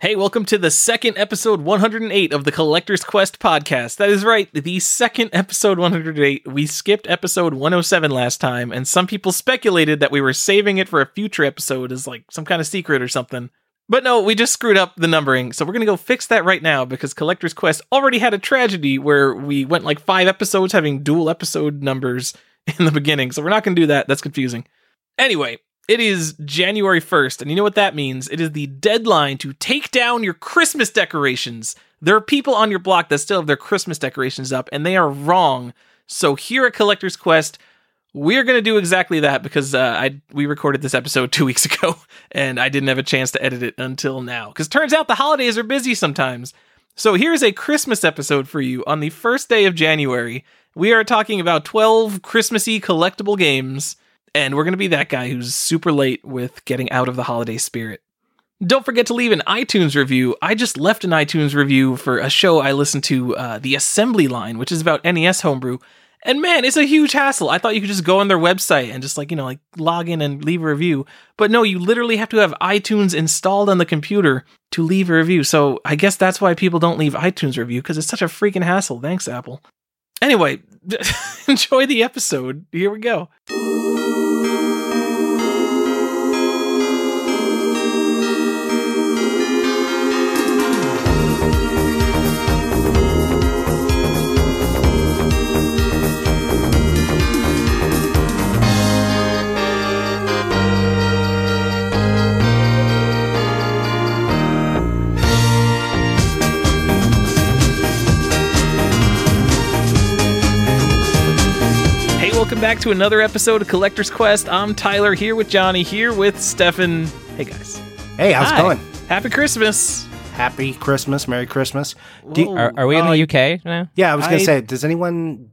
Hey, welcome to the second episode 108 of the Collector's Quest podcast. That is right, the second episode 108. We skipped episode 107 last time, and some people speculated that we were saving it for a future episode as like some kind of secret or something. But no, we just screwed up the numbering, so we're gonna go fix that right now because Collector's Quest already had a tragedy where we went like five episodes having dual episode numbers in the beginning, so we're not gonna do that. That's confusing. Anyway, it is January 1st, and you know what that means? It is the deadline to take down your Christmas decorations. There are people on your block that still have their Christmas decorations up, and they are wrong. So here at Collector's Quest, we're gonna do exactly that because uh, I we recorded this episode two weeks ago, and I didn't have a chance to edit it until now. Because turns out the holidays are busy sometimes. So here's a Christmas episode for you on the first day of January. We are talking about 12 Christmassy collectible games and we're going to be that guy who's super late with getting out of the holiday spirit. Don't forget to leave an iTunes review. I just left an iTunes review for a show I listened to, uh, The Assembly Line, which is about NES homebrew. And man, it's a huge hassle. I thought you could just go on their website and just like, you know, like log in and leave a review. But no, you literally have to have iTunes installed on the computer to leave a review. So I guess that's why people don't leave iTunes review because it's such a freaking hassle. Thanks, Apple. Anyway, enjoy the episode. Here we go. Welcome back to another episode of Collector's Quest. I'm Tyler here with Johnny, here with Stefan. Hey guys. Hey, how's Hi. it going? Happy Christmas. Happy Christmas, Merry Christmas. Do you- Are, are we in Oh, the UK now? yeah, I was gonna say, does anyone do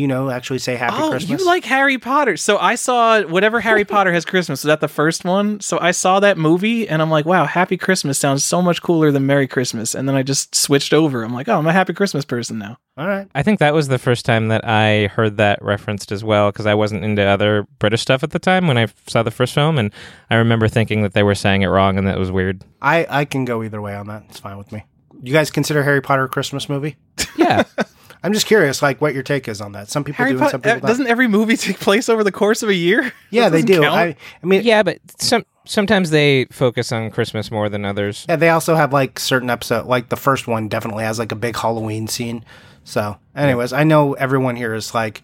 you know actually say Happy oh, Christmas? you like Harry Potter. So I saw whatever Harry Potter has Christmas. Was that the first one? So I saw that movie and I'm like, wow, Happy Christmas sounds so much cooler than Merry Christmas. And then I just switched over. I'm like, oh, I'm a Happy Christmas person now. All right. I think that was the first time that I heard that referenced as well because I wasn't into other British stuff at the time when I saw the first film, and I remember thinking that they were saying it wrong and that was weird. I I can go either way on that. It's fine with me. You guys consider Harry Potter a Christmas movie? Yeah, I'm just curious, like what your take is on that. Some people Harry do, and some Potter people don't. doesn't every movie take place over the course of a year? Yeah, they do. I, I mean, yeah, but some sometimes they focus on Christmas more than others. yeah, they also have like certain episode, like the first one definitely has like a big Halloween scene. So, anyways, I know everyone here is like,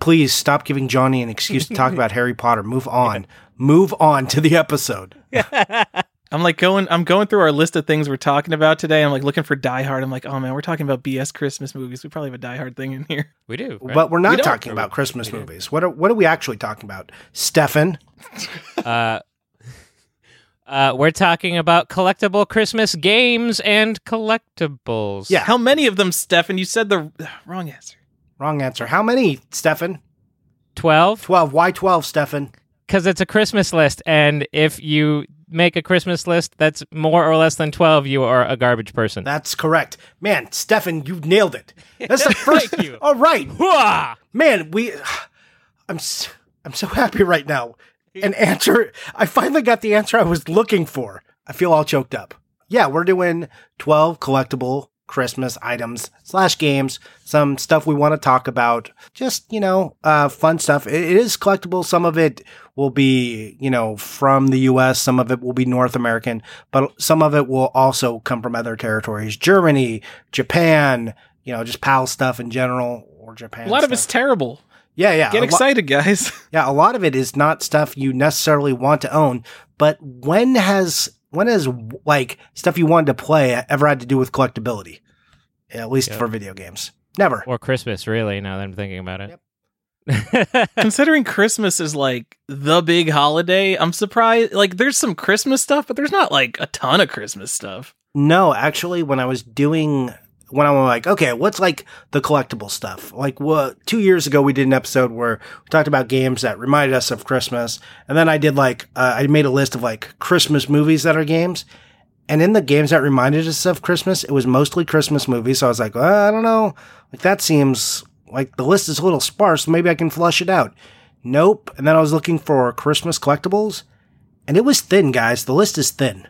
please stop giving Johnny an excuse to talk about Harry Potter. Move on. Move on to the episode. I'm like going I'm going through our list of things we're talking about today. I'm like looking for Die Hard. I'm like, oh man, we're talking about BS Christmas movies. We probably have a Die Hard thing in here. We do, right? But we're not don't? talking about Christmas movies. What are, what are we actually talking about? Stefan? uh, uh, we're talking about collectible Christmas games and collectibles. Yeah. How many of them, Stefan? You said the wrong answer. Wrong answer. How many, Stefan? twelve 12. Why 12, Stefan? Because it's a Christmas list, and if you make a Christmas list that's more or less than twelve, you are a garbage person. That's correct. Man, Stefan, you nailed it. That's the first. Thank you. All right. Hooah! Man, we. I'm, I'm so happy right now. An answer. I finally got the answer I was looking for. I feel all choked up. Yeah, we're doing 12 collectible Christmas items slash games, some stuff we want to talk about. Just, you know, uh, fun stuff. It- it is collectible. Some of it will be, you know, from the US. Some of it will be North American, but some of it will also come from other territories. Germany, Japan, you know, just PAL stuff in general or Japan. A lot of it's terrible. Yeah, yeah. Get a lo- excited, guys. yeah, a lot of it is not stuff you necessarily want to own, but when has when has like stuff you wanted to play ever had to do with collectability? At least Yeah. for video games. Never. Or Christmas, really. Now that I'm thinking about it. Yep. Considering Christmas is like the big holiday, I'm surprised. Like, there's some Christmas stuff, but there's not like a ton of Christmas stuff. No, actually, when I was doing, when I was like, okay, what's like the collectible stuff? Like, what, two years ago, we did an episode where we talked about games that reminded us of Christmas. And then I did like, uh, I made a list of like Christmas movies that are games. And in the games that reminded us of Christmas, it was mostly Christmas movies. So I was like, well, I don't know. Like, that seems like the list is a little sparse. Maybe I can flush it out. Nope. And then I was looking for Christmas collectibles, and it was thin, guys. The list is thin.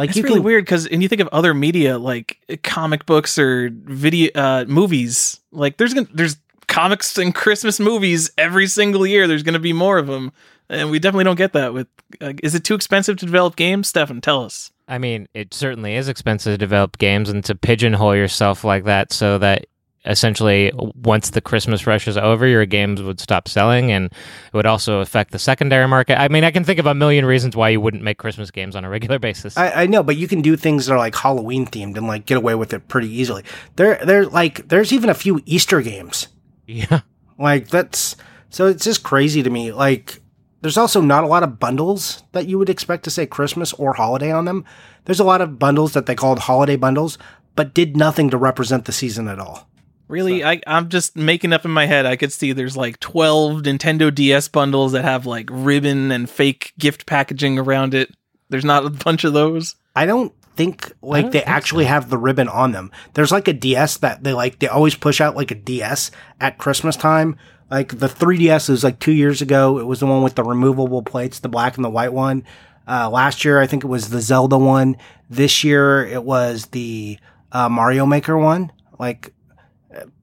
Like It's really can, weird because, and you think of other media like comic books or video uh, movies. Like there's gonna there's comics and Christmas movies every single year. There's gonna be more of them, and we definitely don't get that with. Uh, is it too expensive to develop games? Stefan, tell us. I mean, it certainly is expensive to develop games and to pigeonhole yourself like that so that essentially once the Christmas rush is over, your games would stop selling and it would also affect the secondary market. I mean, I can think of a million reasons why you wouldn't make Christmas games on a regular basis. I, I know, but you can do things that are like Halloween themed and like get away with it pretty easily. There, there, like there's even a few Easter games. yeah. Like that's so it's just crazy to me. Like there's also not a lot of bundles that you would expect to say Christmas or holiday on them. There's a lot of bundles that they called holiday bundles, but did nothing to represent the season at all. Really, I, I'm just making up in my head. I could see there's like 12 Nintendo DS bundles that have like ribbon and fake gift packaging around it. There's not a bunch of those. I don't think like don't they think actually so. have the ribbon on them. There's like a DS that they like they always push out like a DS at Christmas time. Like the 3DS was like two years ago. It was the one with the removable plates, the black and the white one. Uh, last year, I think it was the Zelda one. This year, it was the uh, Mario Maker one. Like,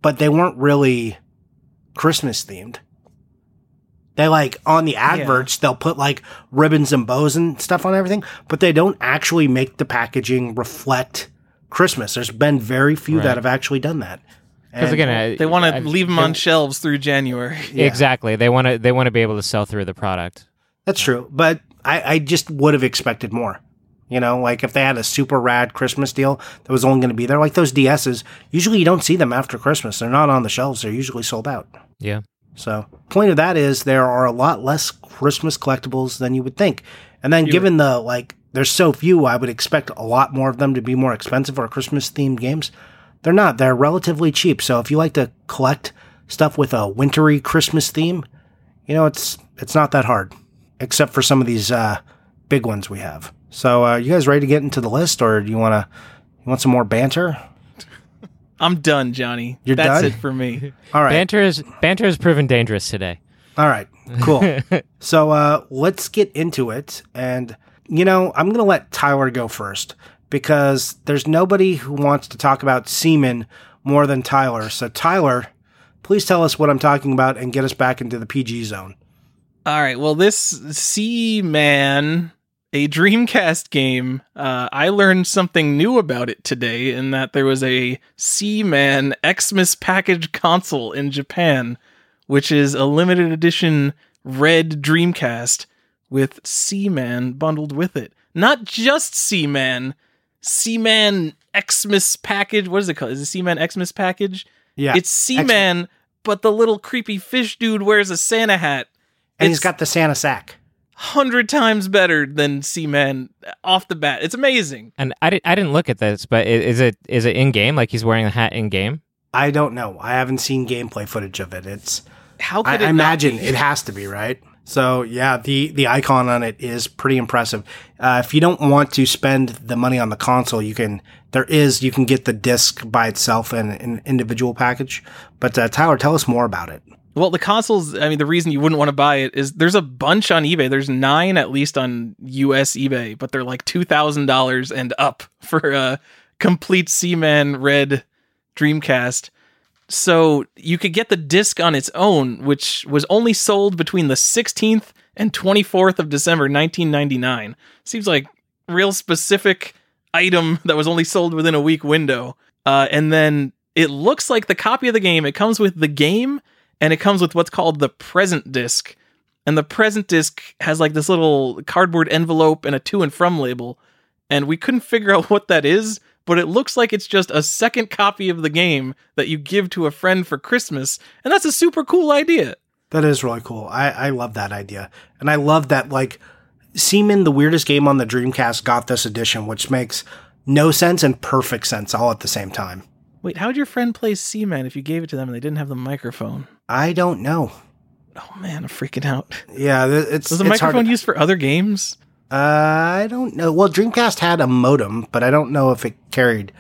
but they weren't really Christmas themed. They like on the adverts, they'll put like ribbons and bows and stuff on everything, but they don't actually make the packaging reflect Christmas. There's been very few Right. that have actually done that. Because again, I- They want to leave them on shelves through January. Yeah. Exactly. They want to. They want to be able to sell through the product. That's true, but I, I just would have expected more. You know, like if they had a super rad Christmas deal that was only going to be there, like those DSs, usually you don't see them after Christmas. They're not on the shelves. They're usually sold out. Yeah. So, point of that is there are a lot less Christmas collectibles than you would think. And then, given the like, there's so few, I would expect a lot more of them to be more expensive or Christmas themed games. They're not. They're relatively cheap. So, if you like to collect stuff with a wintry Christmas theme, you know, it's it's not that hard, except for some of these uh, big ones we have. So, uh, you guys ready to get into the list, or do you want to? You want some more banter? I'm done, Johnny. You're That's done? it for me. All right. Banter is banter has proven dangerous today. All right, cool. so uh, let's get into it. And, you know, I'm going to let Tyler go first because there's nobody who wants to talk about semen more than Tyler. So, Tyler, please tell us what I'm talking about and get us back into the PG zone. All right. Well, this Seaman, a Dreamcast game, uh, I learned something new about it today in that there was a Seaman Xmas package console in Japan, which is a limited edition red Dreamcast with Seaman bundled with it. Not just Seaman, Sea Man Xmas package. What is it called? Is it Seaman Xmas package? Yeah. It's Seaman, but the little creepy fish dude wears a Santa hat and he's got the Santa sack. Hundred times better than Seaman off the bat. It's amazing. And I, di- I didn't look at this, but is it is it in game? Like he's wearing the hat in game? I don't know. I haven't seen gameplay footage of it. It's How could I, it I not imagine be? it has to be right. So yeah, the the icon on it is pretty impressive. Uh, if you don't want to spend the money on the console, you can. There is you can get the disc by itself in an individual package. But uh, Tyler, tell us more about it. Well, the consoles. I mean, the reason you wouldn't want to buy it is there's a bunch on eBay. There's nine at least on US eBay, but they're like two thousand dollars and up for a complete Seaman Red Dreamcast. So you could get the disc on its own, which was only sold between the 16th and 24th of December 1999. Seems like real specific item that was only sold within a week window. Uh, and then it looks like the copy of the game. It comes with the game, and it comes with what's called the present disc. And the present disc has like this little cardboard envelope and a to and from label. And we couldn't figure out what that is, but it looks like it's just a second copy of the game that you give to a friend for Christmas. And that's a super cool idea. That is really cool. I, I love that idea. And I love that, like, Seaman, the weirdest game on the Dreamcast, got this edition, which makes no sense and perfect sense all at the same time. Wait, how would your friend play Seaman if you gave it to them and they didn't have the microphone? I don't know. Oh man, I'm freaking out. Yeah, it's. Was the it's microphone to- used for other games? Uh, I don't know. Well, Dreamcast had a modem, but I don't know if it carried.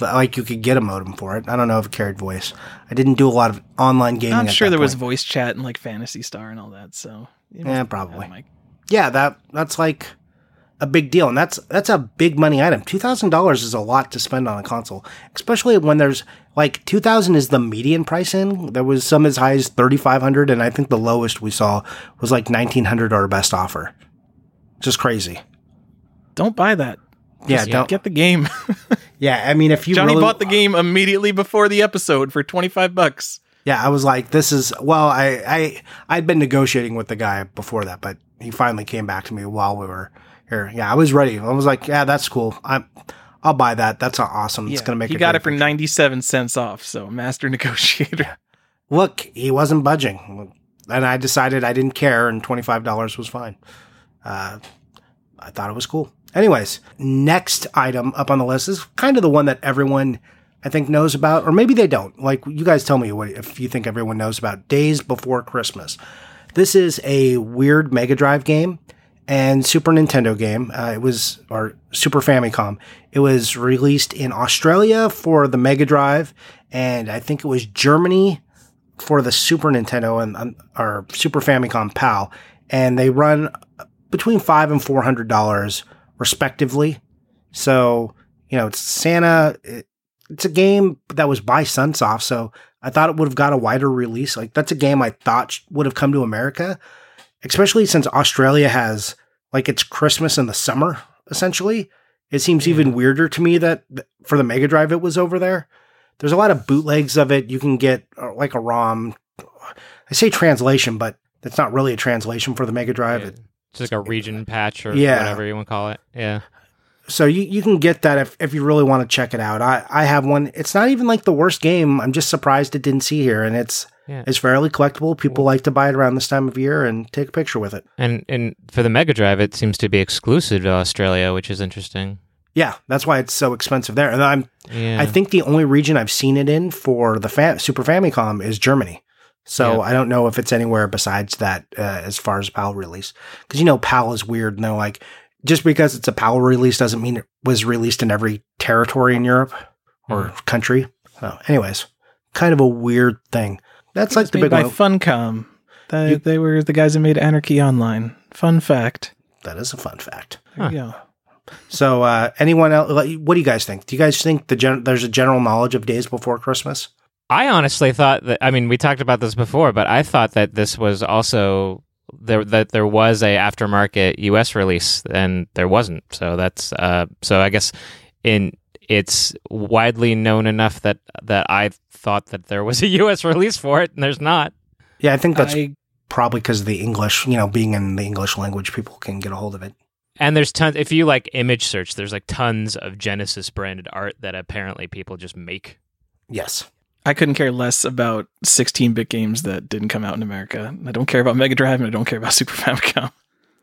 Like you could get a modem for it. I don't know if it carried voice. I didn't do a lot of online gaming. I'm sure there was voice chat and like Phantasy Star and all that. So Yeah, probably. had a mic. Yeah, that that's like a big deal, and that's that's a big money item. Two thousand dollars is a lot to spend on a console, especially when there's like two thousand is the median price in. There was some as high as thirty five hundred, and I think the lowest we saw was like nineteen hundred or best offer. Just crazy. Don't buy that. Yeah, don't. get the game. Yeah, I mean, if you Johnny really, bought the game immediately before the episode for 25 bucks. Yeah, I was like, this is well, I I I'd been negotiating with the guy before that, but he finally came back to me while we were here. Yeah, I was ready. I was like, yeah, that's cool. I'm I'll buy that. That's awesome. It's gonna make. he got it for 97 cents off, so master negotiator. Look, he wasn't budging, and I decided I didn't care, and twenty five dollars was fine. Uh, I thought it was cool. Anyways, next item up on the list is kind of the one that everyone I think knows about, or maybe they don't. Like you guys tell me what if you think everyone knows about Daze Before Christmas. This is a weird Mega Drive game and Super Nintendo game. Uh, it was or Super Famicom. It was released in Australia for the Mega Drive, and I think it was Germany for the Super Nintendo and um, or Super Famicom PAL, and they run between five and four hundred dollars respectively. So you know, it's Santa. It, it's a game that was by Sunsoft, so I thought it would have got a wider release. Like that's a game I thought would have come to America, especially since Australia has like it's Christmas in the summer essentially. It seems even weirder to me that for the Mega Drive it was over there. There's a lot of bootlegs of it. You can get uh, like a ROM. I say translation, but that's not really a translation for the Mega Drive. It- It's like a region patch or Yeah. whatever you want to call it. Yeah. so you, you can get that if, if you really want to check it out. I, I have one. It's not even like the worst game. I'm just surprised it didn't see here, and it's Yeah. it's fairly collectible. People like to buy it around this time of year and take a picture with it. And and for the Mega Drive, it seems to be exclusive to Australia, which is interesting. Yeah, that's why it's so expensive there. And I'm Yeah. I think the only region I've seen it in for the fa- Super Famicom is Germany. So Yeah. I don't know if it's anywhere besides that uh, as far as PAL release. Because you know PAL is weird. And they're like, just because it's a PAL release doesn't mean it was released in every territory in Europe or country. So, anyways, kind of a weird thing. That's like the big by one. Funcom. They, You- they were the guys that made Anarchy Online. Fun fact. That is a fun fact. There you. So, uh, anyone else? What do you guys think? Do you guys think the gen- there's a general knowledge of Daze Before Christmas? I honestly thought that. I mean, we talked about this before, but I thought that this was also there that there was a aftermarket U.S. release, and there wasn't. So that's uh. So I guess in it's widely known enough that that I thought that there was a U.S. release for it, and there's not. Yeah, I think that's I, probably because the English, you know, being in the English language, people can get a hold of it. And there's tons. If you like image search, there's like tons of Genesis branded art that apparently people just make. Yes. I couldn't care less about 16 bit games that didn't come out in America. I don't care about Mega Drive and I don't care about Super Famicom.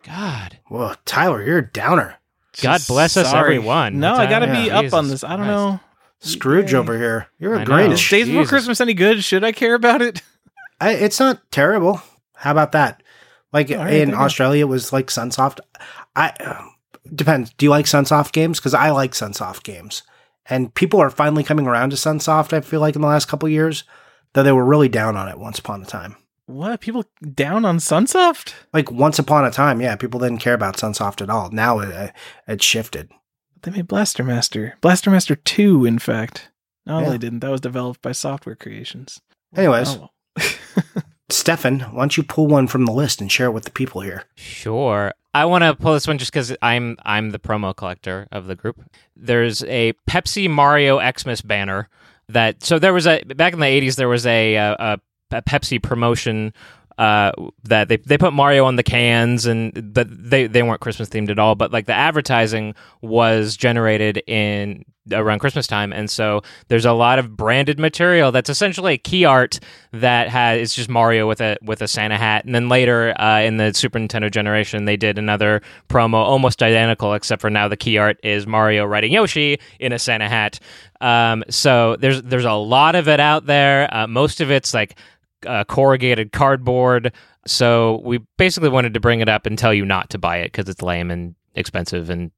God, Whoa, Tyler, you're a downer. God bless us, Sorry. everyone. No, I gotta be Yeah. up on Jesus this. I don't Christ. know. Scrooge Yay. over here. You're a I know. Grinch. Is Daze Before Jesus. Christmas any good? Should I care about it? I, it's not terrible. How about that? Like All right, in there you go. Australia, it was like Sunsoft. I uh, depends. Do you like Sunsoft games? Because I like Sunsoft games, and people are finally coming around to Sunsoft. I feel like in the last couple years, though they were really down on it once upon a time. What? People down on Sunsoft? Like once upon a time, yeah, people didn't care about Sunsoft at all. Now it uh, it shifted. They made Blaster Master. Blaster Master 2, in fact. No, Yeah. they didn't. That was developed by Software Creations. Anyways, Oh, well. Stefan, why don't you pull one from the list and share it with the people here? Sure. I want to pull this one just because I'm I'm the promo collector of the group. There's a Pepsi Mario Xmas banner that so there was a back in the 80s there was a a, a, a Pepsi promotion uh, that they they put Mario on the cans and but they they weren't Christmas themed at all. But like the advertising was generated in around Christmas time, and so there's a lot of branded material that's essentially key art that has it's just Mario with a with a Santa hat. And then later uh, in the Super Nintendo generation, they did another promo almost identical, except for now the key art is Mario riding Yoshi in a Santa hat. Um, so there's there's a lot of it out there. Uh, most of it's like uh, corrugated cardboard. So we basically wanted to bring it up and tell you not to buy it because it's lame and expensive and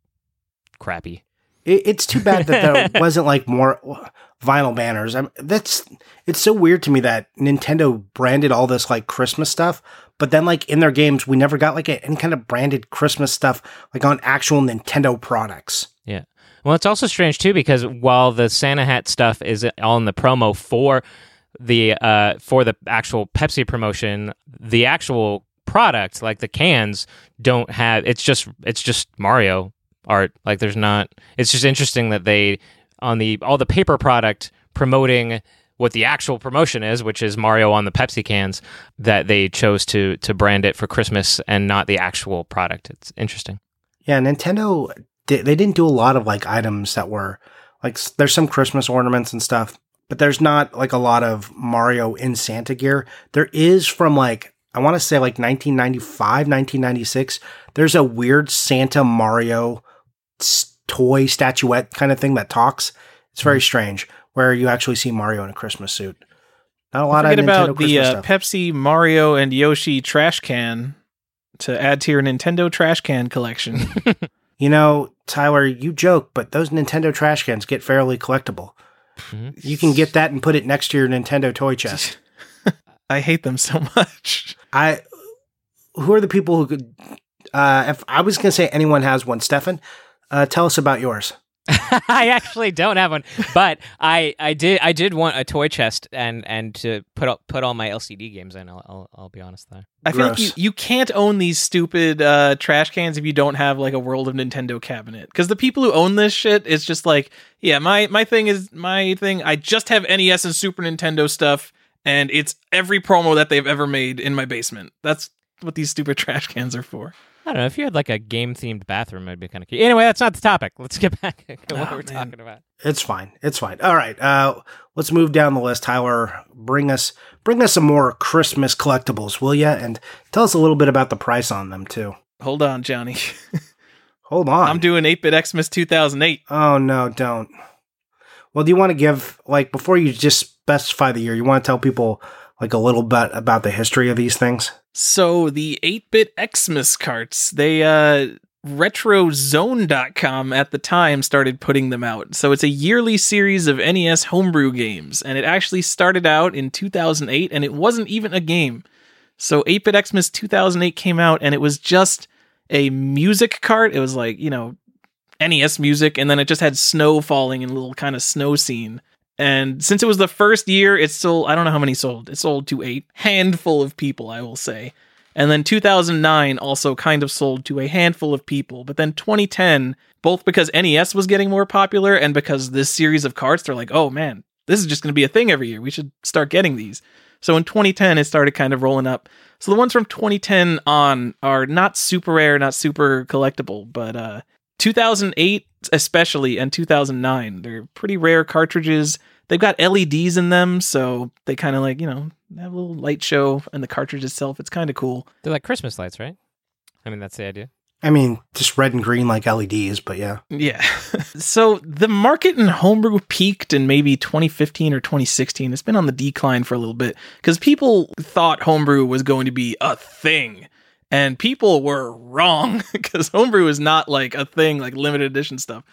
crappy. It, it's too bad that there wasn't like more vinyl banners. I that's it's so weird to me that Nintendo branded all this like Christmas stuff, But then, like in their games, we never got like a, any kind of branded Christmas stuff, like on actual Nintendo products. Yeah. Well, it's also strange too because while the Santa hat stuff is all in the promo for the uh for the actual Pepsi promotion, the actual product like the cans don't have it's just it's just Mario art. Like there's not it's just interesting that they on the all the paper product promoting what the actual promotion is, which is Mario on the Pepsi cans, that they chose to to brand it for Christmas and not the actual product. It's interesting. Yeah, Nintendo they didn't do a lot of like items that were like there's some Christmas ornaments and stuff, but there's not like a lot of Mario in Santa gear. There is from like I want to say like 1995, 1996. There's a weird Santa Mario toy statuette kind of thing that talks. It's very mm-hmm. strange where you actually see Mario in a Christmas suit. Not a lot of Nintendo about Christmas the uh, Pepsi, Mario, and Yoshi trash can to add to your Nintendo trash can collection. you know, Tyler, you joke, but those Nintendo trash cans get fairly collectible. Mm-hmm. You can get that and put it next to your Nintendo toy chest. I hate them so much. I. Who are the people who could? Uh, if I was going to say anyone has one, Stefan, uh, tell us about yours. I actually don't have one, but I, I did I did want a toy chest and and to put all, put all my LCD games in. I'll I'll, I'll be honest there. I feel like you, you can't own these stupid uh, trash cans if you don't have like a World of Nintendo cabinet. Because the people who own this shit, it's just like, yeah, my my thing is my thing. I just have NES and Super Nintendo stuff, and it's every promo that they've ever made in my basement. That's what these stupid trash cans are for. I don't know. If you had like a game themed bathroom, it'd be kind of cute. Anyway, that's not the topic. Let's get back to what oh, we're man. talking about. It's fine. It's fine. All right. Uh, let's move down the list. Tyler, bring us bring us some more Christmas collectibles, will you? And tell us a little bit about the price on them too. Hold on, Johnny. Hold on. I'm doing 8-bit Xmas 2008. Oh no, don't. Well, do you want to give like before you just specify the year? You want to tell people like a little bit about the history of these things? So the 8-bit Xmas carts, they uh retrozone.com at the time started putting them out. So it's a yearly series of NES homebrew games and it actually started out in 2008 and it wasn't even a game. So 8-bit Xmas 2008 came out and it was just a music cart. It was like, you know, NES music and then it just had snow falling and a little kind of snow scene. And since it was the first year, it sold, I don't know how many sold. It sold to a handful of people, I will say. And then 2009 also kind of sold to a handful of people. But then 2010, both because NES was getting more popular and because this series of carts, they're like, oh man, this is just going to be a thing every year. We should start getting these. So in 2010, it started kind of rolling up. So the ones from 2010 on are not super rare, not super collectible, but uh, 2008 especially and 2009 they're pretty rare cartridges they've got leds in them so they kind of like you know have a little light show and the cartridge itself it's kind of cool they're like christmas lights right i mean that's the idea I mean, just red and green like LEDs, but yeah. Yeah. so the market in homebrew peaked in maybe 2015 or 2016. It's been on the decline for a little bit because people thought homebrew was going to be a thing and people were wrong because homebrew is not like a thing like limited edition stuff.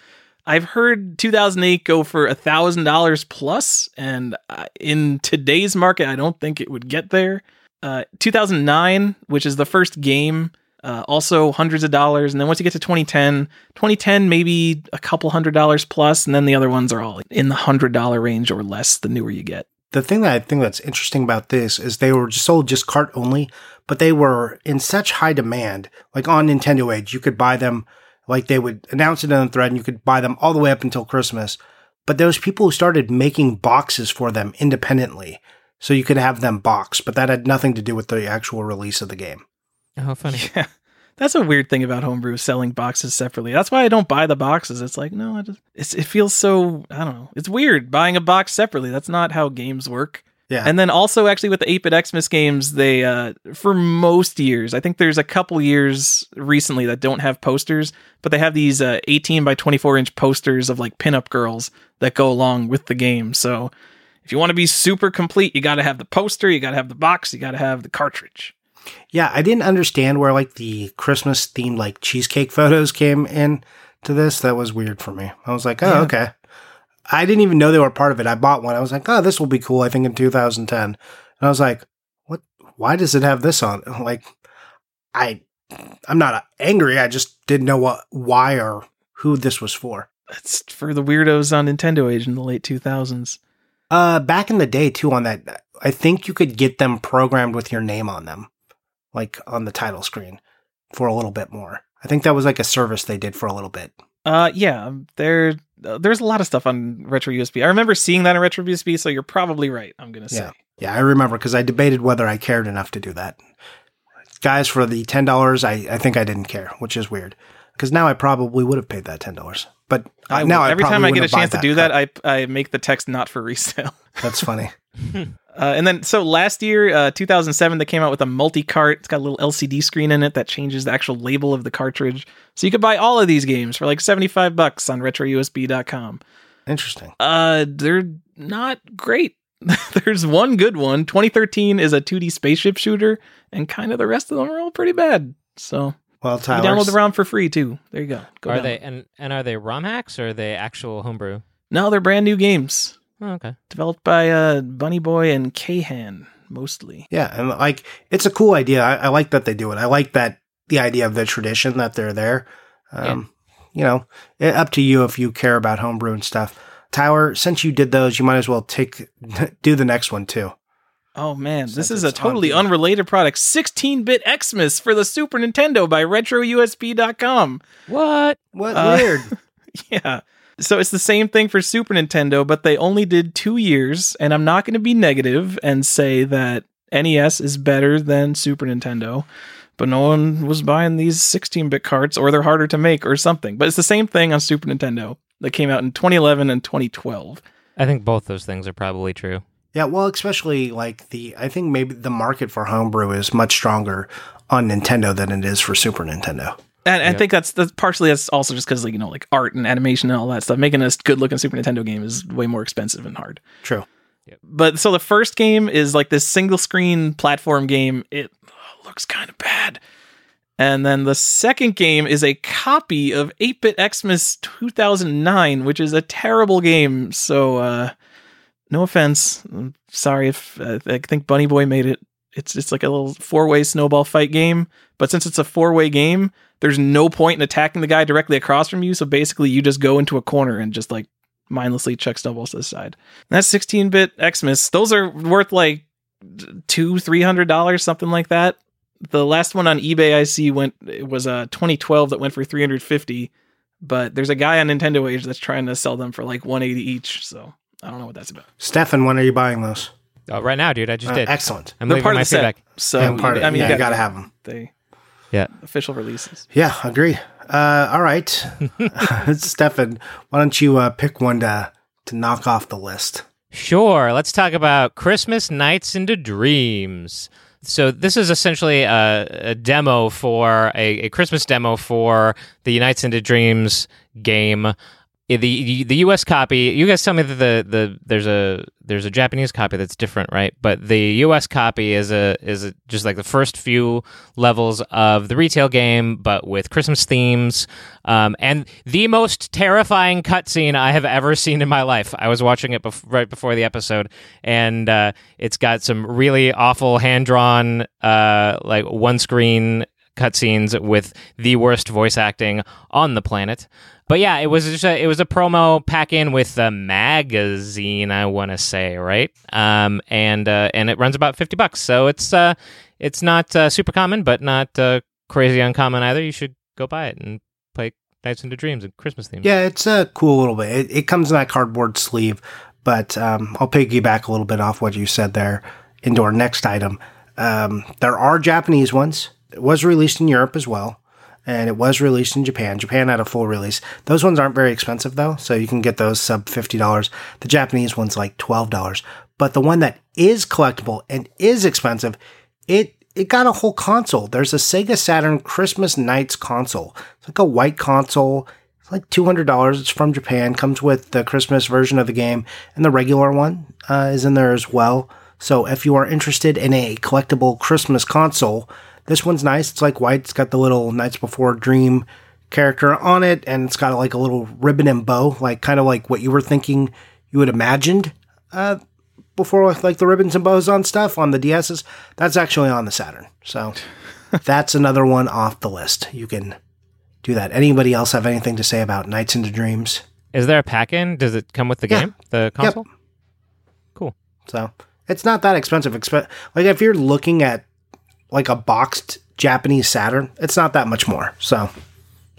I've heard 2008 go for a thousand dollars plus, and uh, in today's market, I don't think it would get there. Uh, 2009, which is the first game, uh, also hundreds of dollars, and then once you get to 2010, 2010 maybe a couple hundred dollars plus, and then the other ones are all in the hundred dollar range or less. The newer you get. The thing that I think that's interesting about this is they were sold just cart only, but they were in such high demand. Like on Nintendo Age, you could buy them, like they would announce it on the thread and you could buy them all the way up until Christmas. But there was people who started making boxes for them independently. So you could have them boxed, but that had nothing to do with the actual release of the game. Oh, funny. Yeah. That's a weird thing about homebrew selling boxes separately. That's why I don't buy the boxes. It's like, no, just, it feels so, I don't know. It's weird buying a box separately. That's not how games work. Yeah. And then also actually with the 8-bit Xmas games, they uh for most years, I think there's a couple years recently that don't have posters, but they have these uh 18 by 24 inch posters of like pinup girls that go along with the game. So if you want to be super complete, you got to have the poster, you got to have the box, you got to have the cartridge. Yeah, I didn't understand where like the Christmas themed like cheesecake photos came in to this. That was weird for me. I was like, oh, yeah. okay. I didn't even know they were part of it. I bought one. I was like, oh, this will be cool. I think in 2010. And I was like, what? why does it have this on? Like, I, I'm not angry. I just didn't know what, why or who this was for. It's for the weirdos on Nintendo Age in the late 2000s. Uh, back in the day too, on that, I think you could get them programmed with your name on them, like on the title screen, for a little bit more. I think that was like a service they did for a little bit. Uh, yeah, there, uh, there's a lot of stuff on Retro USB. I remember seeing that on Retro USB, so you're probably right. I'm gonna say. Yeah, yeah, I remember because I debated whether I cared enough to do that. Guys, for the ten dollars, I, I think I didn't care, which is weird because now I probably would have paid that ten dollars. But I, now I every time I get a probably wouldn't buy chance to do that, crap. I I make the text not for resale. that's funny. Uh, and then, so last year, uh, 2007, they came out with a multi cart. It's got a little LCD screen in it that changes the actual label of the cartridge. So you could buy all of these games for like 75 bucks on retrousb.com. Interesting. Uh, they're not great. There's one good one. 2013 is a 2D spaceship shooter, and kind of the rest of them are all pretty bad. So Well, you Tyler, download the ROM for free too. There you go. go are down. they and and are they ROM hacks or are they actual homebrew? No, they're brand new games Oh, okay. developed by uh, Bunny Boy and Kahan mostly. Yeah, and like it's a cool idea. I, I like that they do it. I like that the idea of the tradition that they're there. Um, You know, it, up to you if you care about homebrew and stuff. Tyler, since you did those, you might as well take do the next one too. Oh man, this is a it's on totally the- unrelated product. 16-bit Xmas for the Super Nintendo by RetroUSB.com. What? What Uh, weird? Yeah. So it's the same thing for Super Nintendo, but they only did two years, and I'm not going to be negative and say that NES is better than Super Nintendo, but no one was buying these 16-bit carts, or they're harder to make, or something. But it's the same thing on Super Nintendo that came out in 2011 and 2012. I think both those things are probably true. Yeah, well, especially like the I think maybe the market for homebrew is much stronger on Nintendo than it is for Super Nintendo. And I Yep. think that's, that's partially that's also just because like you know like art and animation and all that stuff. Making a good looking Super Nintendo game is way more expensive and hard. True. But so the first game is like this single screen platform game. It looks kind of bad. And then the second game is a copy of 8-Bit Xmas 2009, which is a terrible game. So uh no offense. I'm sorry if uh, I think Bunny Boy made it. It's it's like a little four-way snowball fight game, but since it's a four-way game, there's no point in attacking the guy directly across from you. So basically, you just go into a corner and just like mindlessly chuck snowballs to the side. And that's 16-bit Xmas. Those are worth like two, three hundred dollars, something like that. The last one on eBay I see went it was a 2012 that went for 350. But there's a guy on Nintendo Age that's trying to sell them for like 180 each. So I don't know what that's about. Stefan, when are you buying those? Oh, right now, dude. I just Uh, did. excellent. I'm They're part of my the set. So yeah, part of, I mean, yeah, you you gotta, gotta have them. they Yeah. official releases. Yeah, agree. Uh, all right, Stefan, why don't you uh, pick one to to knock off the list? Sure. Let's talk about Christmas Nights into Dreams. So this is essentially a, a demo for a, a Christmas demo for the Nights into Dreams game. The the U.S. copy. You guys tell me that the, the there's a there's a Japanese copy that's different, right? But the U.S. copy is a is a, just like the first few levels of the retail game, but with Christmas themes, um, and the most terrifying cutscene I have ever seen in my life. I was watching it bef- right before the episode, and uh, it's got some really awful hand drawn, uh, like one screen cutscenes with the worst voice acting on the planet. But yeah, it was just a, it was a promo pack in with a magazine, I want to say, right? Um, and uh, and it runs about fifty bucks, so it's uh, it's not uh, super common, but not uh, crazy uncommon either. You should go buy it and play Nights into Dreams and Christmas themes. Yeah, it's a cool little bit. It, it comes in that cardboard sleeve, but um, I'll piggyback a little bit off what you said there into our next item. Um, there are Japanese ones. It was released in Europe as well, and it was released in Japan. Japan had a full release. Those ones aren't very expensive though, so you can get those sub fifty dollars. The Japanese one's like twelve dollars, but the one that is collectible and is expensive, it it got a whole console. There's a Sega Saturn Christmas Nights console. It's like a white console. It's like two hundred dollars. It's from Japan. Comes with the Christmas version of the game, and the regular one uh, is in there as well. So if you are interested in a collectible Christmas console, this one's nice. It's like white. It's got the little Nights Before Dream character on it, and it's got like a little ribbon and bow, like kind of like what you were thinking you had imagined uh, before with like the ribbons and bows on stuff on the DSs, that's actually on the Saturn. So that's another one off the list. You can do that. Anybody else have anything to say about Nights into Dreams? Is there a pack-in? Does it come with the Yeah. game, the console? Cool. So it's not that expensive. Expe- like if you're looking at like a boxed Japanese Saturn, it's not that much more. So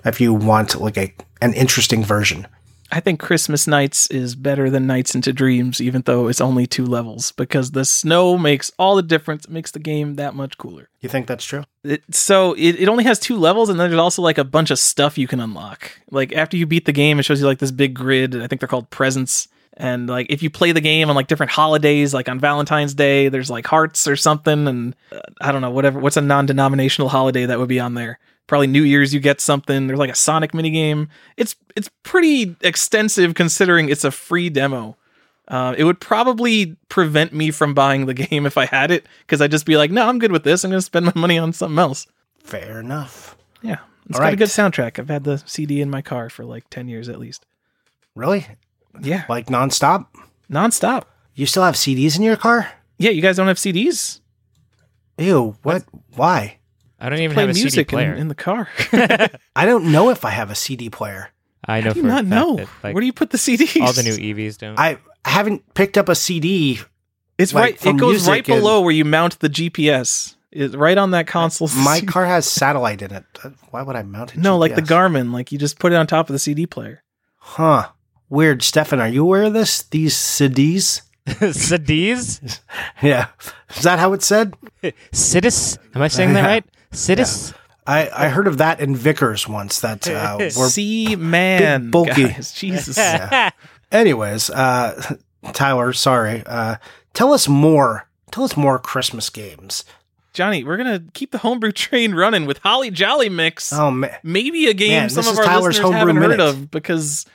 if you want like a an interesting version, I think Christmas Nights is better than Nights into Dreams, even though it's only two levels, because the snow makes all the difference. It makes the game that much cooler. you think that's true? It, so it, it only has two levels, and then there's also like a bunch of stuff you can unlock. Like after you beat the game, it shows you like this big grid. I think they're called presents. And like if you play the game on like different holidays, like on Valentine's Day, there's like hearts or something, and uh, I don't know whatever. What's a non-denominational holiday that would be on there? Probably New Year's. You get something. There's like a Sonic minigame. It's it's pretty extensive considering it's a free demo. Uh, it would probably prevent me from buying the game if I had it, because I'd just be like, no, I'm good with this. I'm going to spend my money on something else. Fair enough. Yeah, it's All got a good soundtrack. I've had the CD in my car for like ten years at least. Really? Yeah, Like nonstop? nonstop. You still have CDs in your car? Yeah, you guys don't have CDs. Ew, what? Why? I don't even Play have a CD music in, player. in the car. I don't know if I have a CD player. I know How do for you a not fact know? that, like, Where do you put the CDs? all the new EVs don't. I haven't picked up a CD. It's like, right. for It goes music right and- below where you mount the GPS. It's right on that console. My car has satellite in it. Why would I mount it? no, like the Garmin. Like you just put it on top of the CD player. Huh. Weird. Stefan, are you aware of this? These CDs? CDs? Yeah. Is that how it's said? Sidis? Am I saying that Yeah. right? Sidis? I, I heard of that in Vickers once. That uh, were C man, bulky. guys. Jesus. Yeah. Anyways, uh, Tyler, sorry. Uh, tell us more. Tell us more Christmas games. Johnny, we're gonna keep the homebrew train running with Holly Jolly Mix. Oh man, Maybe a game Man, some of our Tyler's listeners haven't heard of because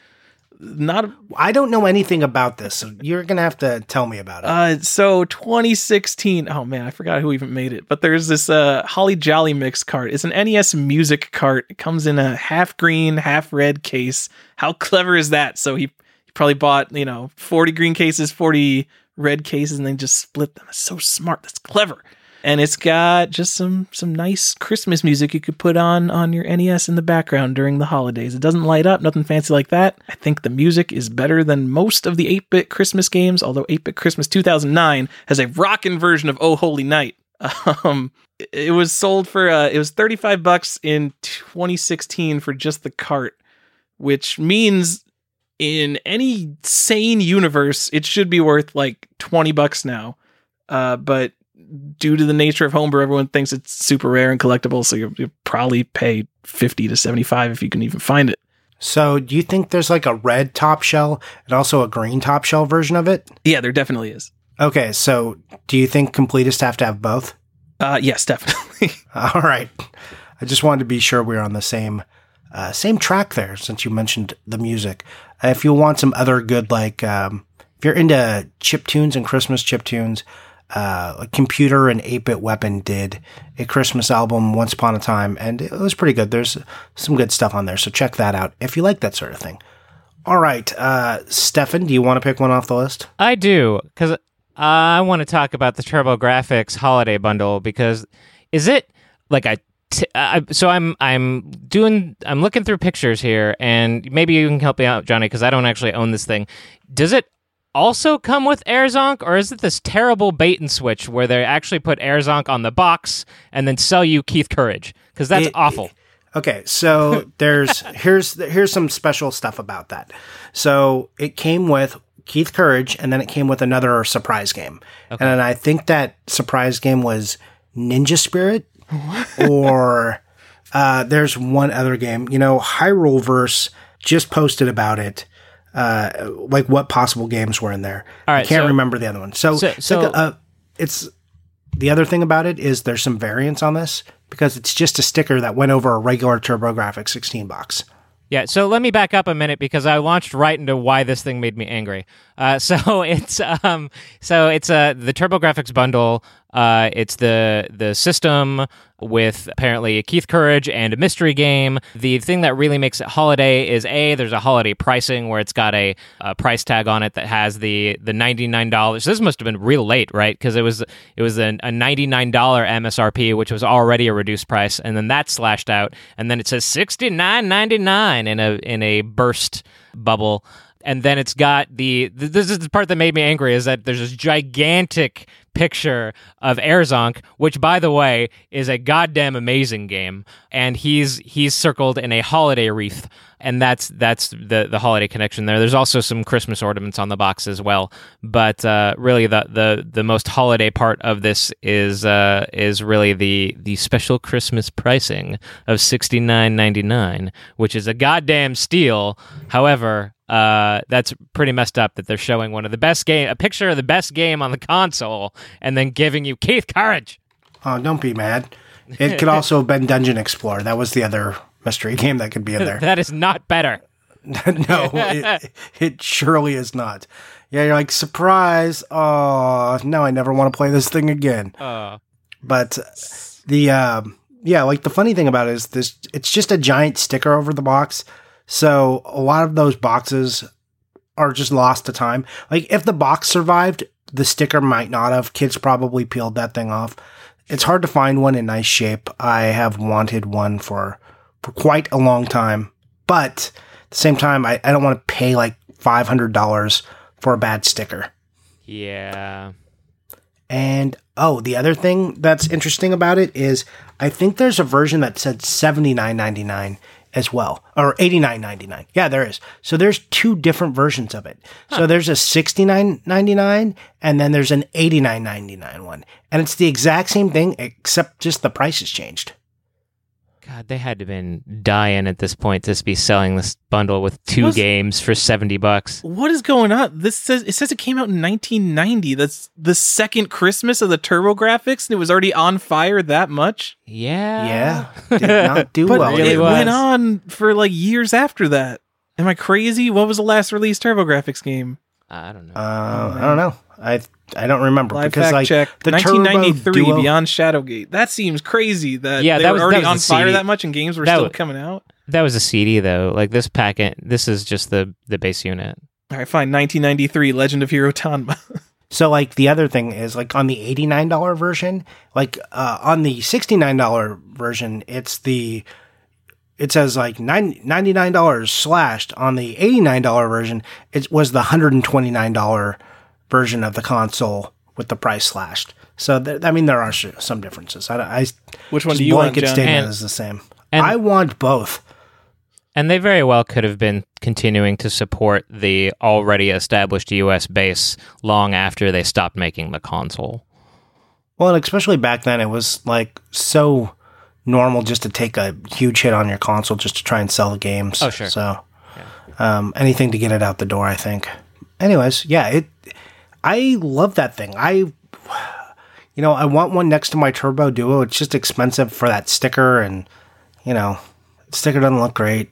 not I don't know anything about this. So you're gonna have to tell me about it. uh so 2016 oh man i forgot who even made it but there's this uh holly jolly mix cart it's an nes music cart it comes in a half green half red case. How clever is that? So he, he probably bought you know 40 green cases 40 red cases and then just split them. It's so smart. That's clever and it's got just some some nice Christmas music you could put on on your NES in the background during the holidays. It doesn't light up, nothing fancy like that. I think the music is better than most of the 8-bit Christmas games, although 8-bit Christmas 2009 has a rockin' version of Oh Holy Night. Um, it was sold for uh, it was 35 bucks in 2016 for just the cart, which means in any sane universe it should be worth like 20 bucks now. Uh, but due to the nature of homebrew, everyone thinks it's super rare and collectible, so you'll, you'll probably pay 50 to 75 if you can even find it. So, do you think there's like a red top shell and also a green top shell version of it? Yeah, there definitely is. Okay, so do you think completists have to have both? Uh, yes, definitely. All right. I just wanted to be sure we are on the same uh, same track there since you mentioned the music. Uh, if you want some other good like um, if you're into chip tunes and Christmas chip tunes, uh, ComputeHer and 8-bit weapon did a Christmas album once upon a time and it was pretty good. There's some good stuff on there, so check that out if you like that sort of thing. All right, uh, Stefan, do you want to pick one off the list? I do, because I want to talk about the TurboGrafx holiday bundle because is it like a t- I, so I'm I'm doing I'm looking through pictures here and maybe you can help me out Johnny because I don't actually own this thing. Does it also come with Air Zonk or is it this terrible bait and switch where they actually put Air Zonk on the box and then sell you Keith Courage because that's It- awful. Okay, so there's here's here's some special stuff about that. So it came with Keith Courage, and then it came with another surprise game, and I think that surprise game was Ninja Spirit, or uh, there's one other game. You know, Hyrule Verse just posted about it. Uh, like what possible games were in there? All I can't so- remember the other one. So, so- it's like so- a- uh, it's the other thing about it is there's some variance on this because it's just a sticker that went over a regular TurboGrafx 16 box. Yeah, so let me back up a minute because I launched right into why this thing made me angry. Uh, so it's um, so it's uh, the TurboGrafx bundle Uh, it's the the system with apparently Keith Courage and a mystery game. The thing that really makes it holiday is a there's a holiday pricing where it's got a, a price tag on it that has the the ninety nine dollars. This must have been real late, right? Because it was it was a, a ninety nine dollar MSRP, which was already a reduced price, and then that slashed out, and then it says sixty nine ninety nine in a in a burst bubble and then it's got the this is the part that made me angry is that there's this gigantic picture of Air Zonk, which by the way is a goddamn amazing game, and he's he's circled in a holiday wreath, and that's that's the the holiday connection there. There's also some Christmas ornaments on the box as well, but uh, really the the the most holiday part of this is uh, is really the the special Christmas pricing of sixty nine ninety nine, which is a goddamn steal. However, uh, that's pretty messed up that they're showing one of the best game, a picture of the best game on the console, and then giving you Keith Courage. Oh, don't be mad. It could also have been Dungeon Explorer. That was the other mystery game that could be in there. that is not better. no, it, it surely is not. Yeah, you're like, surprise. Oh, no, I never want to play this thing again. Uh, But the, um, yeah, like the funny thing about it is this, it's just a giant sticker over the box. So a lot of those boxes are just lost to time. Like if the box survived, the sticker might not have. Kids probably peeled that thing off. It's hard to find one in nice shape. I have wanted one for for quite a long time, but at the same time, I, I don't want to pay like five hundred dollars for a bad sticker. yeah. And oh, the other thing that's interesting about it is I think there's a version that said seventy nine ninety nine as well, or eighty nine ninety nine. Yeah, there is. So there's two different versions of it. So there's a sixty nine ninety nine, and then there's an eighty nine ninety nine one, and it's the exact same thing except just the price has changed. God, they had to been dying at this point to be selling this bundle with two Was- games for seventy bucks. What is going on? This says it says it came out in 1990. That's the second Christmas of the TurboGrafx, and it was already on fire that much. Yeah. Yeah, did not do But well. really it was. went on for like years after that. Am I crazy? What was the last released TurboGrafx game? I don't know. Uh, I don't know. I I don't remember Live because fact like check. the 1993 Turbo Beyond Shadowgate. That seems crazy. That Yeah, they that were was- that already was on fire CD. that much, and games were That still was- coming out. that was a CD though. Like this packet, this is just the the base unit. All right, fine. 1993 Legend of Hero Tonma. So like the other thing is like on the $89 version, like uh, on the $69 version, it's the it says like nine, $99 slashed on the $89 version. It was the $129 version of the console with the price slashed. So th- I mean there are some differences. I, I Which one do you want, blanket statement And- is the same. and- I want both. And they very well could have been continuing to support the already established US base long after they stopped making the console. Well, and especially back then, it was like so normal just to take a huge hit on your console just to try and sell the games. Oh, sure. So, um, anything to get it out the door, I think. Anyways, yeah, it. I love that thing. I, you know, I want one next to my Turbo Duo. It's just expensive for that sticker, and you know, sticker doesn't look great.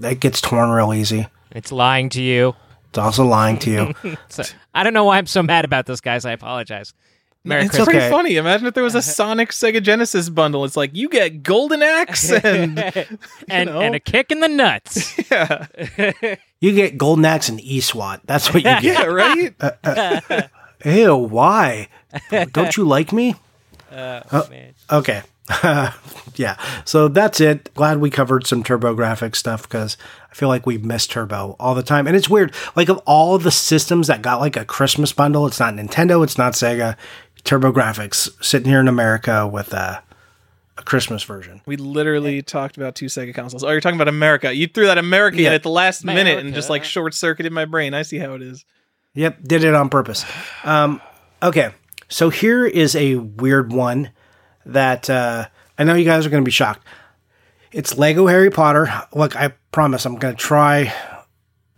It gets torn real easy. It's lying to you. It's also lying to you. So, I don't know why I'm so mad about this, guys. I apologize. Merry it's Christmas. pretty funny. Imagine if there was a uh-huh. Sonic Sega Genesis bundle. It's like you get Golden Axe and and, know. and a kick in the nuts. yeah, you get Golden Axe and E-SWAT. That's what you get. yeah, right. Uh, uh, ew, why? Don't you like me? oh, uh, man. Okay. yeah. So that's it. Glad we covered some Turbo TurboGrafx stuff because I feel like we miss Turbo all the time. And it's weird. Like, of all the systems that got like a Christmas bundle, it's not Nintendo, it's not Sega. TurboGrafx sitting here in America with a, a Christmas version. We literally talked about two Sega consoles. Oh, you're talking about America. You threw that America in Yeah. at the last minute and just like short circuited my brain. I see how it is. Yep, did it on purpose. Um, okay, so here is a weird one that uh, I know you guys are going to be shocked. It's Lego Harry Potter. Look, I promise I'm going to try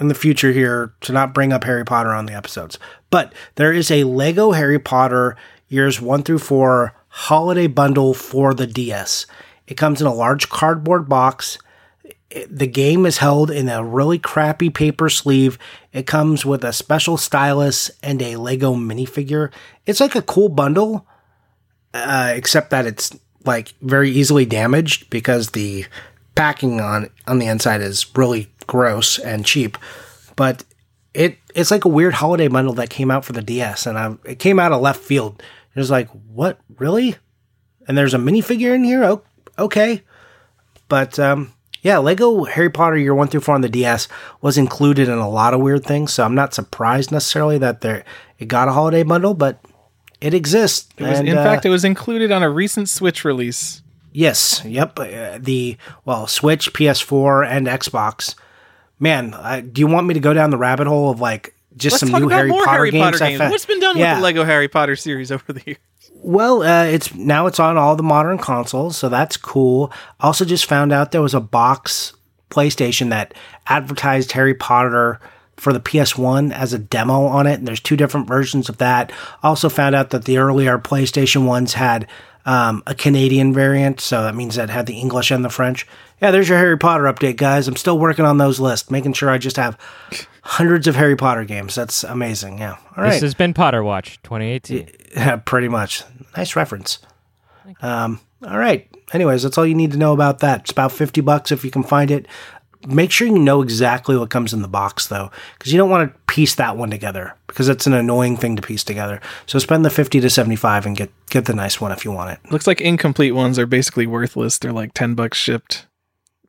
in the future here to not bring up Harry Potter on the episodes. But there is a Lego Harry Potter years one through four holiday bundle for the DS. It comes in a large cardboard box the game is held in a really crappy paper sleeve. It comes with a special stylus and a Lego minifigure. It's like a cool bundle, uh, except that it's like very easily damaged because the packing on on the inside is really gross and cheap. But it it's like a weird holiday bundle that came out for the DS, and I, it came out of left field. It was like, what, really? And there's a minifigure in here. Oh, okay, but um, yeah, Lego Harry Potter Year One through Four on the DS was included in a lot of weird things. So I'm not surprised necessarily that there it got a holiday bundle, but it exists. It was, And, in uh, fact, it was included on a recent Switch release. Yes. Yep. Uh, the well, Switch, PS4, and Xbox. Man, uh, do you want me to go down the rabbit hole of like just Let's some talk new about Harry more Potter Harry games? Potter games. found- What's been done Yeah. with the Lego Harry Potter series over the years? Well, uh, it's now it's on all the modern consoles, so that's cool. Also, just found out there was a box PlayStation that advertised Harry Potter for the PS1 as a demo on it, and there's two different versions of that. Also, found out that the earlier PlayStation ones had um, a Canadian variant, so that means that had the English and the French. Yeah, there's your Harry Potter update, guys. I'm still working on those lists, making sure I just have hundreds of Harry Potter games. That's amazing. Yeah. All right. This has been Potter Watch 2018. Yeah, pretty much. Nice reference. Um, all right. Anyways, that's all you need to know about that. It's about 50 bucks if you can find it. Make sure you know exactly what comes in the box though, because you don't want to piece that one together because it's an annoying thing to piece together. So spend the 50 to 75 and get get the nice one if you want it. Looks like incomplete ones are basically worthless. They're like 10 bucks shipped.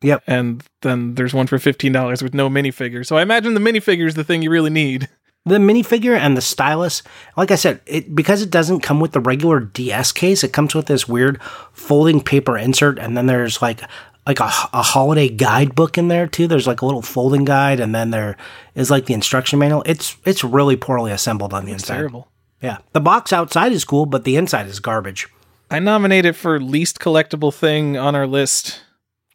Yep. And then there's one for $15 with no minifigure. So I imagine the minifigure is the thing you really need. The minifigure and the stylus, like I said, it because it doesn't come with the regular DS case, it comes with this weird folding paper insert, and then there's like like a, a holiday guidebook in there too. There's like a little folding guide, and then there is like the instruction manual. It's it's really poorly assembled on the It's inside. terrible. Yeah, the box outside is cool, but the inside is garbage. I nominate it for least collectible thing on our list.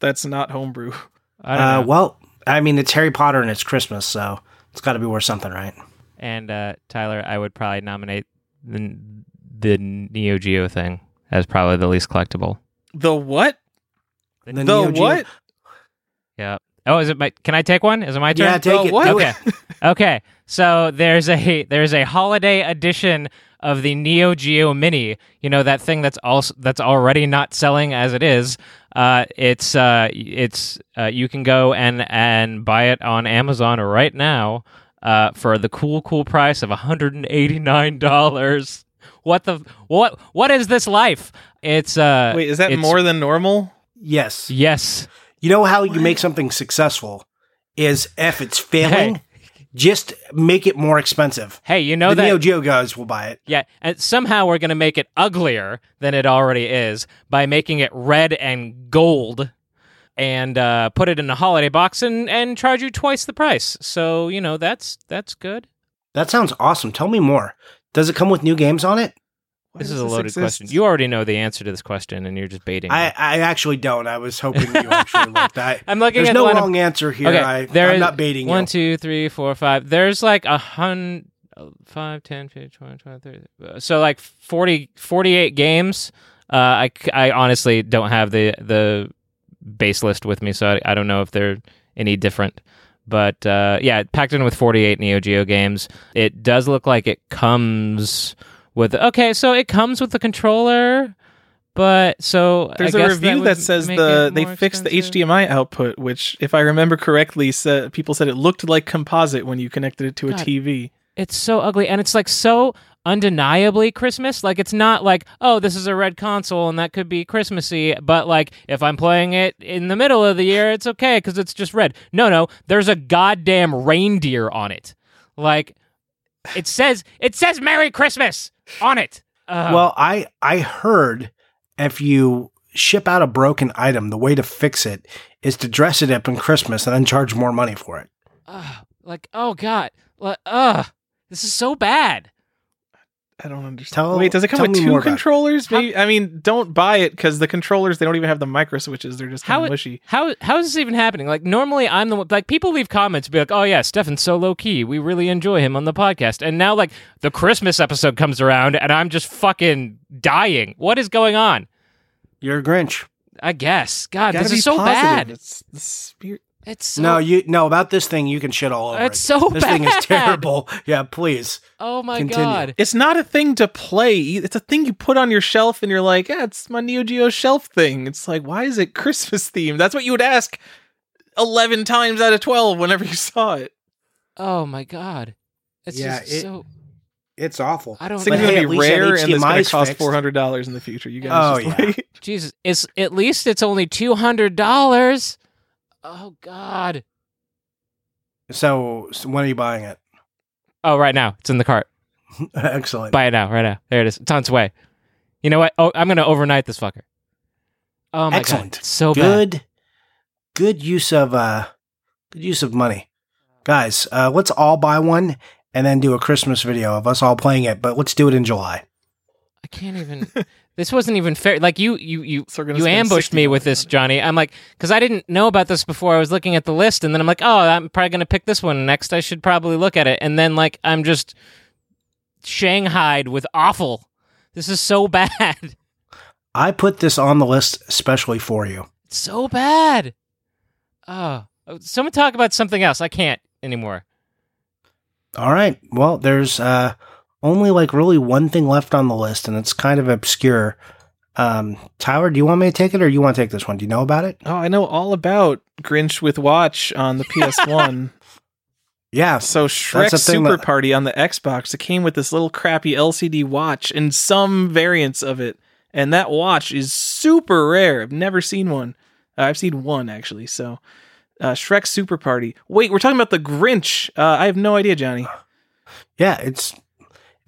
That's not homebrew. I don't Uh, know. well, I mean, it's Harry Potter and it's Christmas, so it's got to be worth something, right? And uh, Tyler, I would probably nominate the the Neo Geo thing as probably the least collectible. The what? The The Neo Geo- what? Yeah. Oh, is it my? Can I take one? Is it my turn? Yeah, take The it. what? okay. okay. So there's a there's a holiday edition of the Neo Geo Mini. You know that thing that's also that's already not selling as it is. Uh, it's uh, it's uh, you can go and and buy it on Amazon right now uh, for the cool cool price of 189 dollars. What the what what is this life? It's uh Wait, is that more than normal? Yes. Yes. You know how you make something successful is if it's failing, just make it more expensive. Hey, you know the that Neo Geo guys will buy it. Yeah, and somehow we're going to make it uglier than it already is by making it red and gold and uh, put it in a holiday box and, and charge you twice the price. So, you know, that's that's good. That sounds awesome. Tell me more. Does it come with new games on it? Why this is a loaded exist? question. You already know the answer to this question and you're just baiting. I, me. I actually don't. I was hoping you actually looked. I, I'm looking there's at no one. wrong answer here. okay, I, there I'm is not baiting one, you. two, three, four, five. There's like a hundred, five, ten, fifteen, twenty, twenty, thirty. So like 40, 48 games. Uh, I, I honestly don't have the the base list with me, so I, I don't know if they're any different. But uh, yeah, packed in with 48 Neo Geo games. It does look like it comes with okay, so it comes with the controller. But so There's I a review would that, says the they fixed the. HDMI output, which, if I remember correctly, said people said it looked like composite when you connected it to a TV. it's so ugly and it's like so undeniably christmas like it's not like oh this is a red console and that could be christmassy but like if i'm playing it in the middle of the year it's okay because it's just red no no there's a goddamn reindeer on it like it says it says merry christmas on it. Uh, Well, I I heard if you ship out a broken item, the way to fix it is to dress it up in Christmas and then charge more money for it. ugh, like oh god like, ugh this is so bad I don't understand. Tell- Wait, does it come with two more about it. controllers? How- Maybe, I mean, don't buy it because the controllers they don't even have the micro switches. They're just How kind it- of mushy. How how is this even happening? Like normally I'm the one like people leave comments be like, "Oh yeah, Stefan's so low key. We really enjoy him on the podcast." And now like the Christmas episode comes around and I'm just fucking dying. What is going on? You're a Grinch. I guess. God, this is so positive. bad. It's the spirit. It's so, no, you no about this thing. You can shit all over. It's it. so This bad. thing is terrible. Yeah, please. Oh my Continue. god. It's not a thing to play. It's a thing you put on your shelf, and you're like, "Yeah, it's my Neo Geo shelf thing." It's like, why is it Christmas themed? That's what you would ask eleven times out of twelve whenever you saw it. Oh my god. It's Yeah, just it- so It's awful. I don't think It's gonna hey, be at least that rare, and it's gonna cost four hundred dollars in the future. You guys, Oh, just yeah. wait. Jesus, it's at least it's only two hundred dollars. Oh God! So, so when are you buying it? Oh, right now it's in the cart. Excellent. Buy it now, right now. There it is. It's on its way. You know what? Oh, I'm gonna overnight this fucker. Oh my Excellent. god! It's so bad. good, good use of uh, good use of money, guys. Uh, let's all buy one and then do a Christmas video of us all playing it. But let's do it in July. I can't even. this wasn't even fair. Like you, you, you, So you ambushed me with this. Johnny. I'm like, because I didn't know about this before. I was looking at the list, and then I'm like, oh, I'm probably gonna pick this one next. I should probably look at it, and then like I'm just shanghaied with awful. This is so bad. I put this on the list especially for you. It's so bad. Oh, someone talk about something else. I can't anymore. All right. Well, there's uh, only like really one thing left on the list, and it's kind of obscure. Um, Tyler, do you want me to take it, or you want to take this one? Do you know about it? Oh, I know all about Grinch with Watch on the PS1. Yeah. so Shrek That's a thing Super that- Party on the Xbox, it came with this little crappy LCD watch and some variants of it. And that watch is super rare. I've never seen one. Uh, I've seen one actually. So uh, Shrek Super Party. Wait, we're talking about the Grinch. Uh, I have no idea, Johnny. Yeah, it's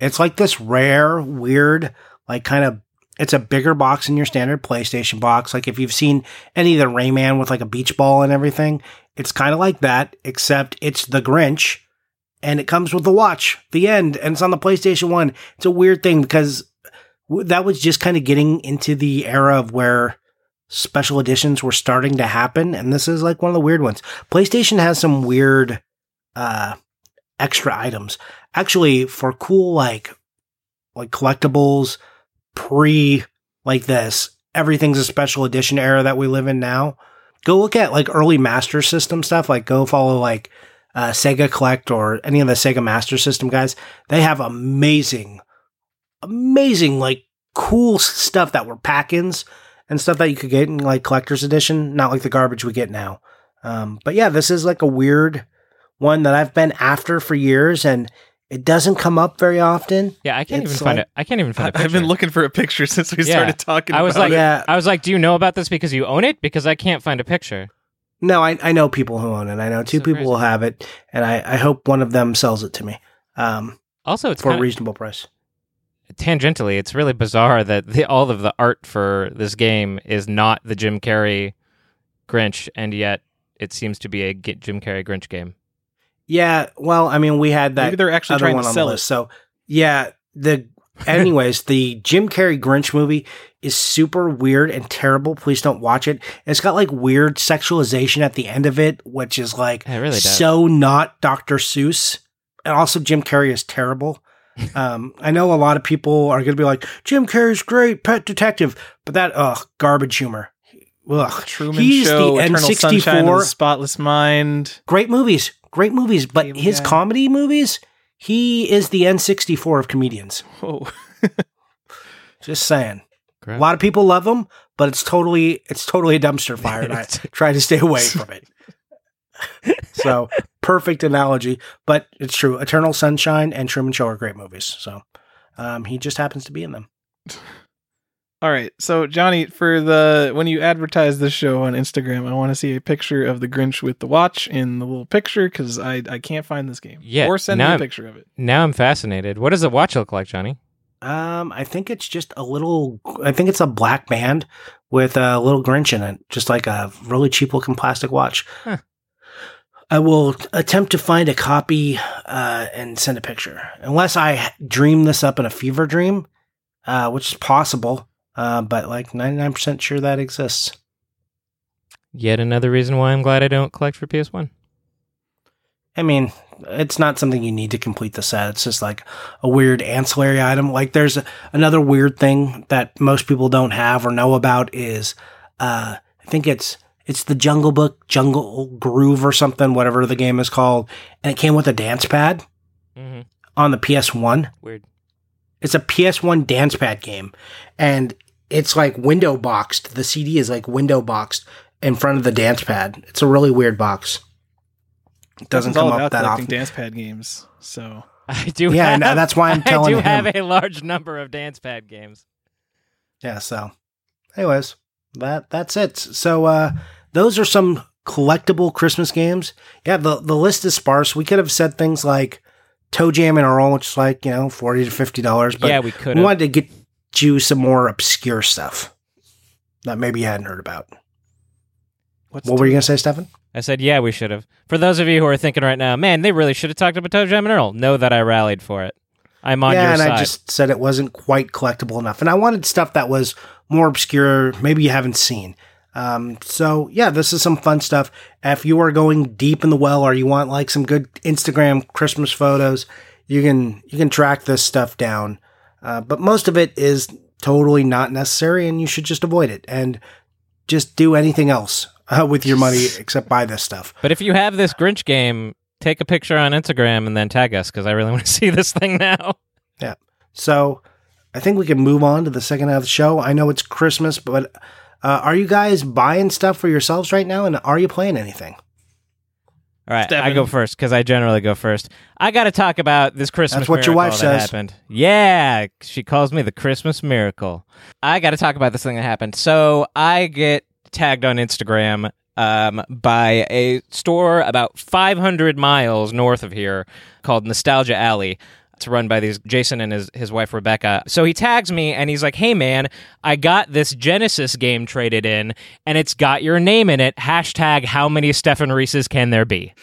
it's like this rare, weird, like kind of it's a bigger box than your standard PlayStation box. Like if you've seen any of the Rayman with like a beach ball and everything, it's kind of like that, except it's the Grinch and it comes with the watch. The end, and it's on the PlayStation 1. It's a weird thing because that was just kind of getting into the era of where special editions were starting to happen and this is like one of the weird ones. PlayStation has some weird uh extra items actually for cool like like collectibles pre like this everything's a special edition era that we live in now. Go look at like early master system stuff like go follow like uh, sega collect or any of the sega master system guys. They have amazing amazing like cool stuff that were pack-ins and stuff that you could get in like collector's edition not like the garbage we get now. Um, but yeah this is like a weird one that I've been after for years, and it doesn't come up very often. Yeah, I can't It's even find it. I can't even find it. I've been looking for a picture since we Yeah. started talking I was about like, it. Yeah. I was like, do you know about this because you own it? Because I can't find a picture. No, I, I know people who own it. I know two So people crazy. will have it, and I, I hope one of them sells it to me um, Also, it's for a reasonable price. tangentially, it's really bizarre that the, all of the art for this game is not the Jim Carrey Grinch, and yet it seems to be a Jim Carrey Grinch game. Yeah, well, I mean, we had that Maybe they're actually other trying to sell the it. list. So yeah, the anyways, the Jim Carrey Grinch movie is super weird and terrible. Please don't watch it. It's got like weird sexualization at the end of it, which is like It really does. so not Dr. Seuss. And also Jim Carrey is terrible. um, I know a lot of people are going to be like, Jim Carrey's great, Pet Detective, but that ugh, garbage humor. Ugh. Truman He's Show, the Eternal Sunshine of N64. the Spotless Mind. Great movies, great movies, but Cable his Guy. comedy movies, he is the N64 of comedians. Whoa. Just saying. Great. A lot of people love him, but it's totally it's totally a dumpster fire, and I try to stay away from it. so perfect analogy, but it's true. Eternal Sunshine and Truman Show are great movies. So um, he just happens to be in them. All right. So, Johnny, for the when you advertise this show on Instagram, I want to see a picture of the Grinch with the watch in the little picture because I, I can't find this game. Yeah, Or send me now a I'm- picture of it. Now I'm fascinated. What does the watch look like, Johnny? Um, I think it's just a little. I think it's a black band with a little Grinch in it, just like a really cheap looking plastic watch. Huh. I will attempt to find a copy uh, and send a picture, unless I dream this up in a fever dream, uh, which is possible. Uh, but like ninety nine percent sure that exists. Yet another reason why I'm glad I don't collect for PS1. I mean, it's not something you need to complete the set. It's just like a weird ancillary item. Like there's a, another weird thing that most people don't have or know about is uh I think it's It's the Jungle Book Jungle Groove or something, whatever the game is called, and it came with a dance pad hmm on the PS1. Weird. It's a PS1 dance pad game, and it's like window boxed. The CD is like window boxed in front of the dance pad. It's a really weird box. It doesn't come about up that often. dance pad games. So I do. Yeah, have, and that's why I'm telling you. I do him. have a large number of dance pad games. Yeah, so anyways, that that's it. So uh those are some collectible Christmas games. Yeah, the the list is sparse. We could have said things like ToeJam and Earl, which is like, you know, forty to fifty dollars, but yeah, we could we wanted to get you some more obscure stuff that maybe you hadn't heard about. what's What were you gonna say, Stefan? I said, yeah, we should have. For those of you who are thinking right now, man, they really should have talked about ToeJam and Earl. Know that I rallied for it. I'm on yeah, your and side. I just said it wasn't quite collectible enough. And I wanted stuff that was more obscure, maybe you haven't seen. Um, so yeah, this is some fun stuff. If you are going deep in the well or you want like some good Instagram Christmas photos, you can you can track this stuff down. Uh, but most of it is totally not necessary, and you should just avoid it and just do anything else uh, with your money except buy this stuff. But if you have this Grinch game, take a picture on Instagram and then tag us because I really want to see this thing now. Yeah. So I think we can move on to the second half of the show. I know it's Christmas, but uh, are you guys buying stuff for yourselves right now? And are you playing anything? All right, I go first because I generally go first. I got to talk about this Christmas. That's what your wife says. Happened. Yeah, she calls me the Christmas miracle. I got to talk about this thing that happened. So I get tagged on Instagram um, by a store about 500 miles north of here called Nostalgia Alley. It's run by these Jason and his, his wife Rebecca. So he tags me and he's like, "Hey man, I got this Genesis game traded in, and it's got your name in it. Hashtag How many Stefan Reeses can there be?"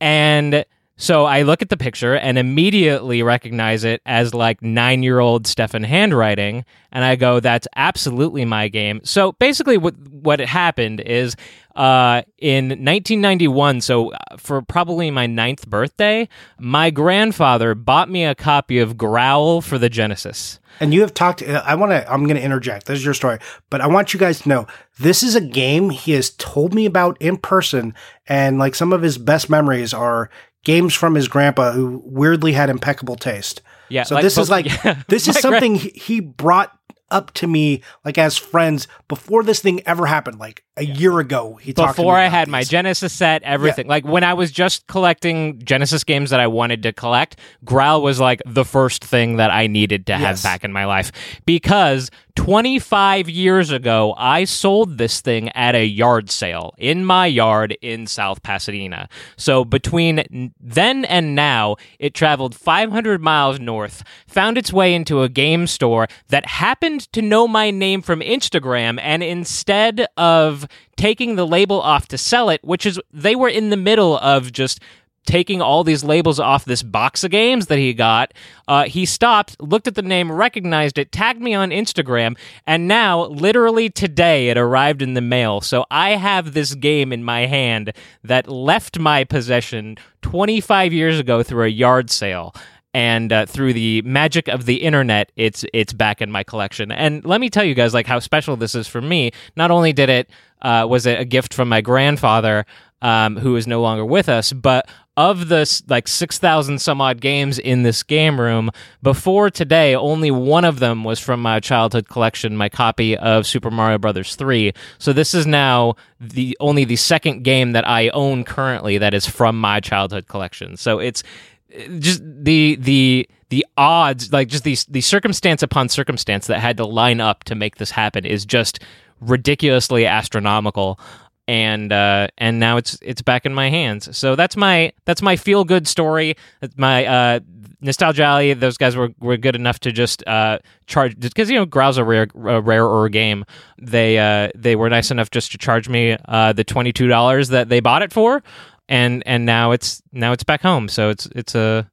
And so I look at the picture and immediately recognize it as like nine year old Stefan handwriting. And I go, that's absolutely my game. So basically, what, what happened is uh, in 1991, so uh, for probably my ninth birthday, my grandfather bought me a copy of Growl for the Genesis. And you have talked. uh, I want to. I'm going to interject. This is your story, but I want you guys to know this is a game he has told me about in person, and like some of his best memories are games from his grandpa, who weirdly had impeccable taste. Yeah. So this is like yeah, this is something he, he brought up to me like as friends before this thing ever happened. Like a year ago, he talked before I had my. Genesis set, everything. Like when I was just collecting Genesis games that I wanted to collect, Growl was like the first thing that I needed to have back in my life because 25 years ago, I sold this thing at a yard sale in my yard in South Pasadena. So between then and now, it traveled 500 miles north, found its way into a game store that happened to know my name from Instagram, and instead of taking the label off to sell it, which is they were in the middle of just taking all these labels off this box of games that he got. Uh, he stopped, looked at the name, recognized it, tagged me on Instagram, and now, literally today, it arrived in the mail. So I have this game in my hand that left my possession 25 years ago through a yard sale. And uh, through the magic of the internet, it's it's back in my collection. And let me tell you guys, like how special this is for me. Not only did it uh, was it a gift from my grandfather, um, who is no longer with us, but of the like 6,000 some odd games in this game room, before today, only one of them was from my childhood collection, my copy of Super Mario Brothers 3. So this is now the only the second game that I own currently that is from my childhood collection. So it's just the the the odds like just the the circumstance upon circumstance that had to line up to make this happen is just ridiculously astronomical and uh, and now it's it's back in my hands. So that's my that's my feel good story. My uh, nostalgia alley. Those guys were, were good enough to just uh, charge because you know Growl's a rare or a rarer game. They uh, they were nice enough just to charge me uh, the twenty two dollars that they bought it for, and and now it's now it's back home. So it's it's a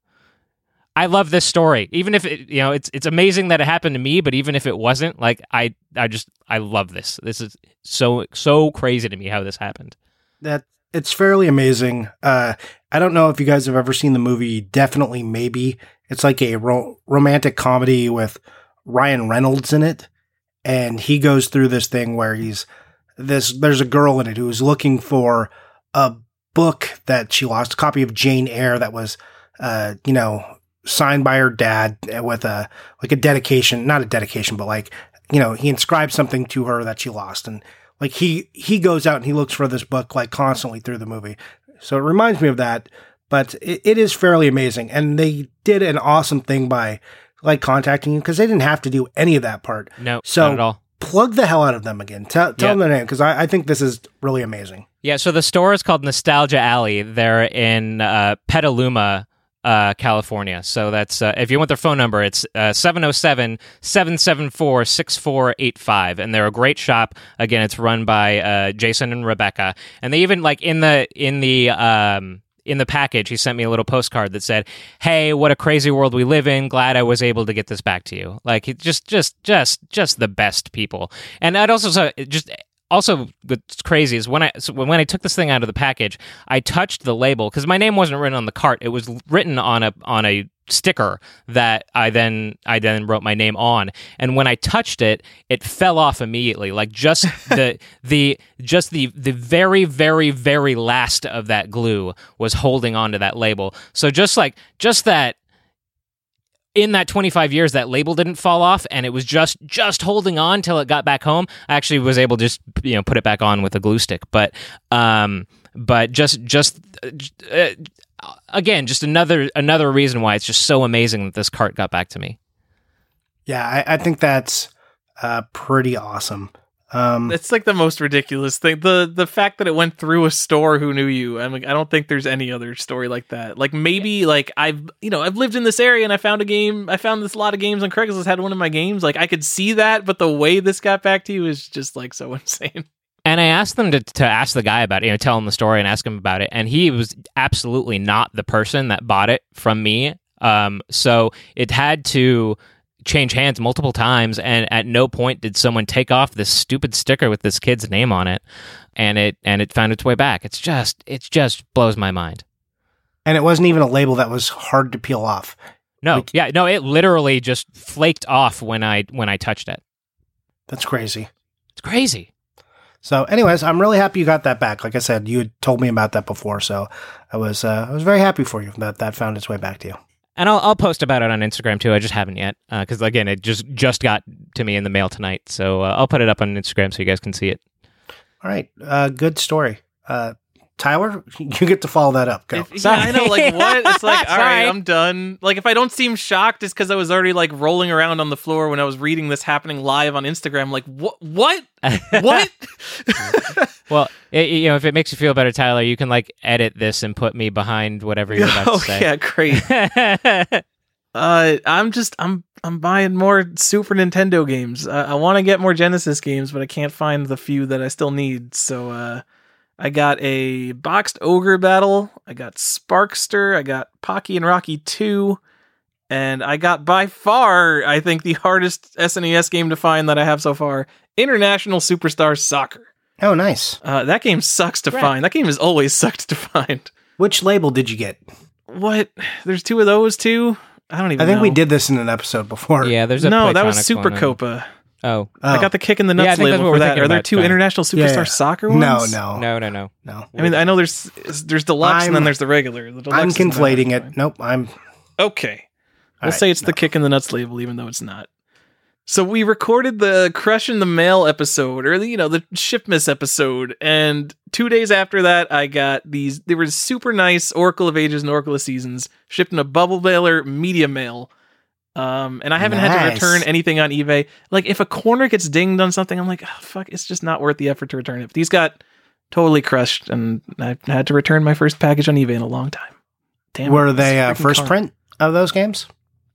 I love this story. Even if it, you know, it's it's amazing that it happened to me, but even if it wasn't, like I I just I love this. This is so so crazy to me how this happened. that it's fairly amazing. Uh, I don't know if you guys have ever seen the movie. Definitely, maybe it's like a ro- romantic comedy with Ryan Reynolds in it, and he goes through this thing where he's this there's a girl in it who is looking for a book that she lost, a copy of Jane Eyre that was, uh, you know, signed by her dad with a like a dedication, not a dedication, but like you know, he inscribed something to her that she lost, and like he he goes out and he looks for this book like constantly through the movie. So it reminds me of that, but it, it is fairly amazing, and they did an awesome thing by like contacting you because they didn't have to do any of that part. No, So- not at all. Plug the hell out of them again. Tell, tell Yeah. them their name because I, I think this is really amazing. Yeah, so the store is called Nostalgia Alley. They're in uh, Petaluma, uh, California. So that's uh, if you want their phone number, it's uh, 707 774 6485. And they're a great shop. Again, it's run by uh, Jason and Rebecca. And they even, like, in the, in the, um, in the package, he sent me a little postcard that said, "Hey, what a crazy world we live in. Glad I was able to get this back to you." Like, just, just, just, just the best people. And I'd also say, just also what's crazy is when I so when I took this thing out of the package, I touched the label because my name wasn't written on the cart; it was written on a on a sticker that I then I then wrote my name on. And when I touched it, it fell off immediately. Like just the the just the the very very very last of that glue was holding onto that label. So just like just that in that 25 years that label didn't fall off and it was just just holding on till it got back home. I actually was able to just you know put it back on with a glue stick. But um but just just uh, again just another another reason why it's just so amazing that this cart got back to me. Yeah, I, I think that's uh, pretty awesome. Um, It's like the most ridiculous thing. The the fact that it went through a store who knew you. I'm like, I don't think there's any other story like that. Like maybe like I've you know, I've lived in this area and I found a game I found this a lot of games on Craigslist had one of my games. Like I could see that, but the way this got back to you is just like so insane. and i asked them to, to ask the guy about it you know tell him the story and ask him about it and he was absolutely not the person that bought it from me um so it had to change hands multiple times and at no point did someone take off this stupid sticker with this kid's name on it and it and it found its way back it's just it just blows my mind and it wasn't even a label that was hard to peel off. no Like- yeah no it literally just flaked off when i when i touched it That's crazy. it's crazy So, anyways, I'm really happy you got that back. Like I said, you had told me about that before, so I was uh, I was very happy for you that that found its way back to you. And I'll, I'll post about it on Instagram too. I just haven't yet because again, it just just got to me in the mail tonight. So uh, I'll put it up on Instagram so you guys can see it. All right, uh, good story. Tyler, you get to follow that up. Go. If- yeah, I know, like what? It's like, all right, I'm done. Like if I don't seem shocked, it's because I was already like rolling around on the floor when I was reading this happening live on Instagram. Like what? What? What? well, it, you know, if it makes you feel better, Tyler, you can like edit this and put me behind whatever you're about oh to say. yeah, great. Uh, I'm just I'm I'm buying more Super Nintendo games. Uh, I want to get more Genesis games, but I can't find the few that I still need. So uh, I got a boxed ogre battle. I got Sparkster. I got Pocky and Rocky Two, and I got by far I think the hardest SNES game to find that I have so far: International Superstar Soccer. Oh, nice. Uh, that game sucks to Right. find. That game has always sucked to find. Which label did you get? What? There's two of those too. I don't even. I think we did this in an episode before. yeah, there's a no, that was Super one and- Copa. Oh I got the kick in the Yeah, I nuts think that's label what for we're that. thinking Are there about, two John. international superstar Yeah, yeah. soccer ones? no, no, no, no. no. I mean, I know there's there's deluxe and then there's the regular. The deluxe I'm is not conflating it. fine. Nope, I'm. Okay, All we'll right, say it's no. the kick in the nuts label, even though it's not. So we recorded the Crush in the Mail episode, or the, you know the Shipmas episode, and two days after that, I got these. They were super nice Oracle of Ages and Oracle of Seasons shipped in a bubble mailer media mail. Um, and I haven't had to return anything on eBay. Like if a corner gets dinged on something, I'm like, oh, fuck, it's just not worth the effort to return it. These got totally crushed, and I had to return my first package on eBay in a long time. Damn, Were they uh, first car- print of those games?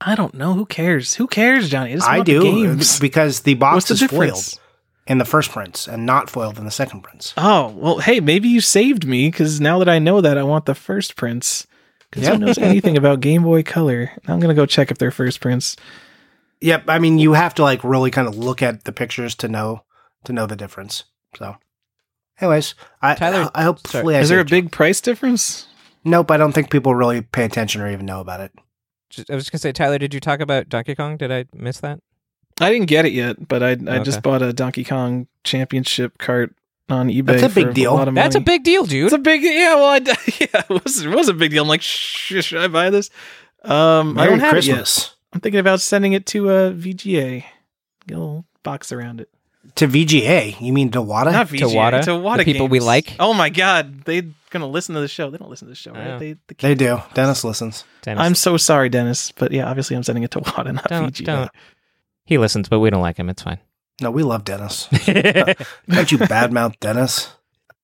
I don't know. Who cares? Who cares, Johnny? I, I do games. because the What's box the is foiled in the first prints and not foiled in the second prints. Oh well, hey, maybe you saved me because now that I know that, I want the first prints. Because Yeah. who knows anything about Game Boy Color? I'm gonna go check if they're first prints. Yep, I mean you have to like really kind of look at the pictures to know to know the difference. So, anyways, I Tyler- I hope sorry. hopefully I Is there a saved you. big price difference? Nope, I don't think people really pay attention or even know about it. Just, I was just gonna say, Tyler, did you talk about Donkey Kong? Did I miss that? I didn't get it yet, but I I just bought a Donkey Kong Championship cart on eBay. That's a big for deal. lot of That's a big deal, dude. It's a big yeah. Well, I, yeah, it was, it was a big deal. I'm like, Shh, should I buy this? Um, I don't have it yet. I'm thinking about sending it to a VGA. Get a little box around it. to VGA. You mean Dewata? Not VGA. Wata? To Wata The people we like? Oh my god, they're gonna listen to the show. They don't listen to the show, right? They, the They do. Dennis listens. Dennis. I'm so sorry, Dennis, but yeah, obviously I'm sending it to Wata, not don't, VGA. don't. He listens, but we don't like him. It's fine. No, we love Dennis. Don't you badmouth Dennis?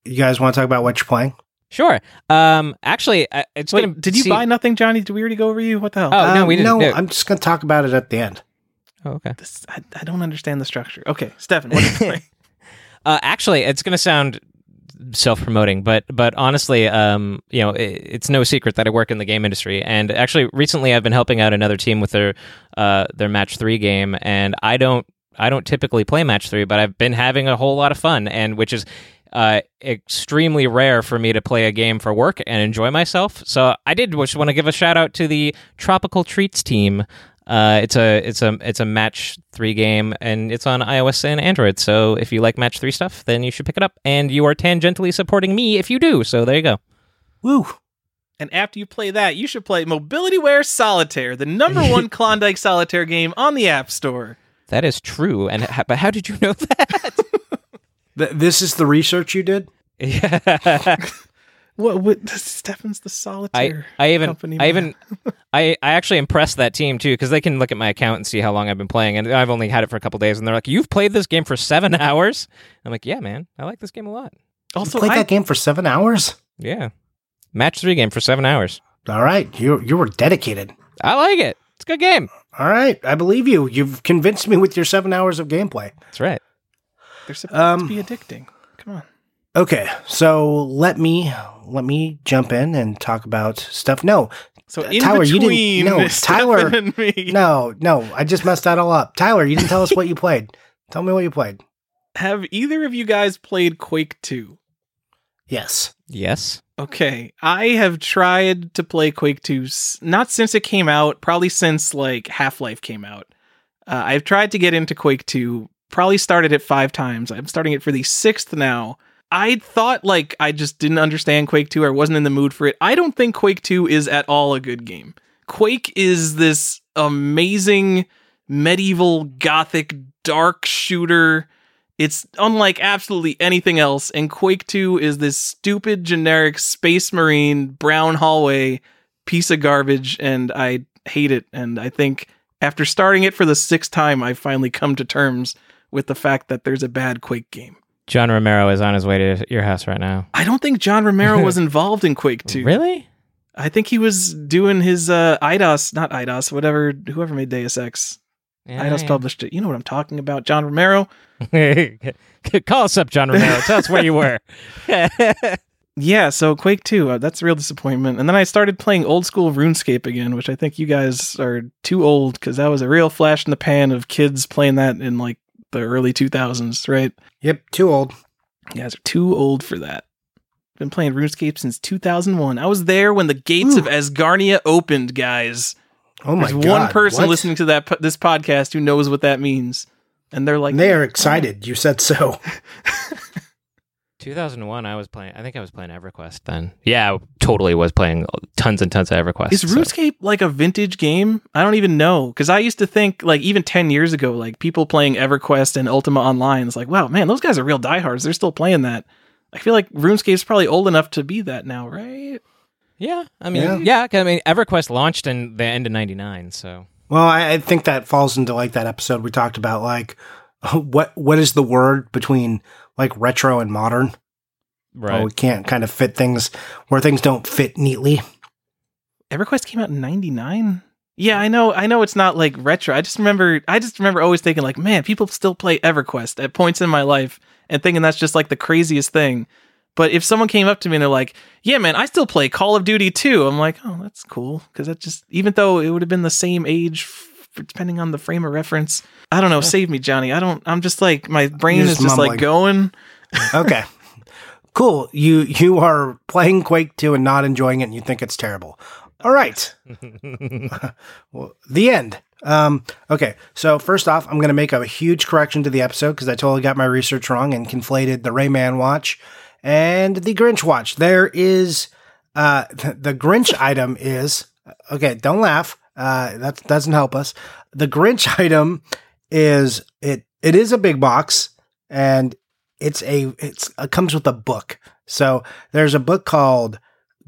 You guys want to talk about what you're playing? sure. Um, actually, I- it's Wait, gonna. did you see- buy nothing, Johnny? Did we already go over you? What the hell? Oh, no, we didn't No, do it. I'm just going to talk about it at the end. Oh, okay. This, I, I don't understand the structure. Okay, Stefan, what are you playing? Uh, actually, it's going to sound self-promoting, but but honestly, um, you know, it, it's no secret that I work in the game industry, and actually, recently I've been helping out another team with their uh, their match three game, and I don't I don't typically play match three, but I've been having a whole lot of fun, and which is. Uh, extremely rare for me to play a game for work and enjoy myself. So I did just want to give a shout out to the Tropical Treats team. Uh, it's a it's a it's a match three game and it's on iOS and Android. So if you like match three stuff, then you should pick it up. And you are tangentially supporting me if you do. So there you go. Woo. And after you play that, you should play Mobility Mobilityware Solitaire, the number one Klondike Solitaire game on the App Store. That is true. And h- but how did you know that? Th- this is the research you did? yeah. What? what Stefan's the Solitaire. I even company I even I I actually impressed that team too because they can look at my account and see how long I've been playing and I've only had it for a couple days and they're like you've played this game for seven hours I'm like yeah man I like this game a lot also, you played I, that game for seven hours? yeah match three game for seven hours All right. You, you were dedicated. I like it it's a good game All right. I believe you. You've convinced me with your seven hours of gameplay. that's right they're supposed Um, to be addicting. Come on. Okay. So let me let me jump in and talk about stuff. No, So in Tyler, you didn't- no, Tyler- and me, no, no. I just messed that all up. Tyler, you didn't tell us what you played. Tell me what you played. have either of you guys played Quake 2? Yes. Yes Okay, I have tried to play Quake 2, not since it came out, probably since like Half-Life came out. Uh, I've tried to get into Quake 2, probably started it 5 times. I'm starting it for the 6th now. I thought like I just didn't understand Quake 2 or wasn't in the mood for it. I don't think Quake 2 is at all a good game. Quake is this amazing medieval gothic dark shooter it's unlike absolutely anything else, and Quake 2 is this stupid, generic Space Marine brown hallway piece of garbage, and I hate it. And I think after starting it for the sixth time, I've finally come to terms with the fact that there's a bad Quake game. John Romero is on his way to your house right now I don't think John Romero was involved in Quake 2. really I think he was doing his uh, Eidos, not Eidos, whatever, whoever made Deus Ex. Eidos published it. You know what I'm talking about, John Romero. Call us up, John Romero. Tell us where you were. Yeah, so Quake 2, uh, that's a real disappointment. And then I started playing old school RuneScape again, which I think you guys are too old because that was a real flash in the pan of kids playing that in like the early 2000s, right? Yep. Too old. You guys are too old for that. Been playing RuneScape since 2001. I was there when the gates Ooh. of Asgarnia opened, guys. Oh my There's god. one person what? listening to that this podcast who knows what that means. And they're like, They are excited. You said so. 2001, I was playing. I think I was playing EverQuest then. Yeah, I totally was playing tons and tons of EverQuest. Is so- RuneScape like a vintage game? I don't even know because I used to think like even ten years ago, like people playing EverQuest and Ultima Online is like, wow, man, those guys are real diehards. They're still playing that. I feel like RuneScape's probably old enough to be that now, right? Yeah, I mean, Yeah. yeah. 'cause I mean, EverQuest launched in the end of '99, so Well, I, I think that falls into like that episode we talked about, like what what is the word between like retro and modern? right. Oh, we can't kind of fit things where things don't fit neatly. EverQuest came out in '99. Yeah, I know. I know it's not like retro. I just remember. I just remember always thinking like, man, people still play EverQuest at points in my life, and thinking that's just like the craziest thing. But if someone came up to me and they're like, "Yeah, man, I still play Call of Duty too," I'm like, "Oh, that's cool," because that just even though it would have been the same age, depending on the frame of reference. I don't know. Save me, Johnny. I don't. I'm just like my brain You're is just just mumbling. like going. Okay. cool. You you are playing Quake 2 and not enjoying it and you think it's terrible. All right. well, the end. Um, okay, so first off, I'm going to make a huge correction to the episode because I totally got my research wrong and conflated the Rayman watch and the Grinch watch. There is uh, the Grinch item is okay. Don't laugh. Uh, that doesn't help us. The Grinch item is it. It is a big box and it's a it's it comes with a book. So there's a book called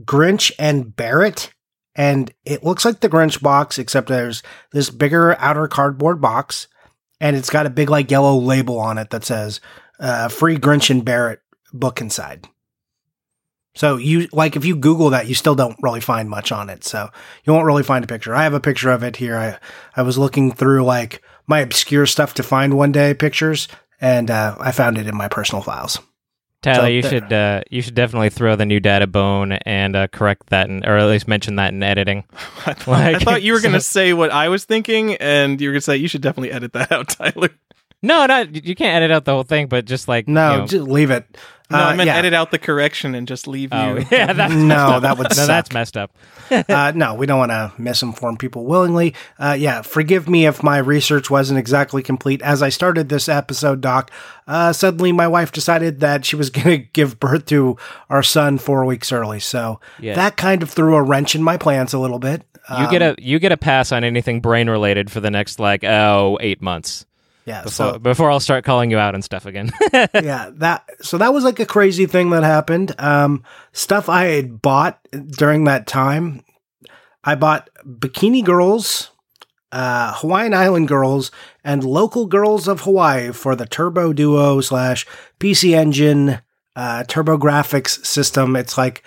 Grinch and Barrett and it looks like the Grinch box, except there's this bigger outer cardboard box, and it's got a big like yellow label on it that says uh, "Free Grinch and Barrett book inside." So you like if you Google that, you still don't really find much on it. So you won't really find a picture. I have a picture of it here. I I was looking through like my obscure stuff to find one day pictures, and uh, I found it in my personal files. Tyler, So you there- should uh, you should definitely throw the new data bone and uh, correct that, in, or at least mention that in editing. I thought, I thought you were going to so- say what I was thinking, and you were going to say you should definitely edit that out, Tyler. No, no, you can't edit out the whole thing, but just like No, you know- just leave it. No, Uh, I meant yeah. edit out the correction and just leave oh you. yeah, that's No, that would no, suck. that's messed up. uh, no, we don't want to misinform people willingly. Uh, yeah, forgive me if my research wasn't exactly complete. As I started this episode, Doc, uh, suddenly my wife decided that she was going to give birth to our son four weeks early. So Yeah. that kind of threw a wrench in my plans a little bit. You get Um, a you get a pass on anything brain related for the next like oh eight months yeah. before So before I'll start calling you out and stuff again. yeah, that so that was like a crazy thing that happened. Um, stuff I had bought during that time. I bought Bikini Girls, uh, Hawaiian Island Girls, and Local Girls of Hawaii for the Turbo Duo slash PC Engine uh, TurboGrafx system. It's like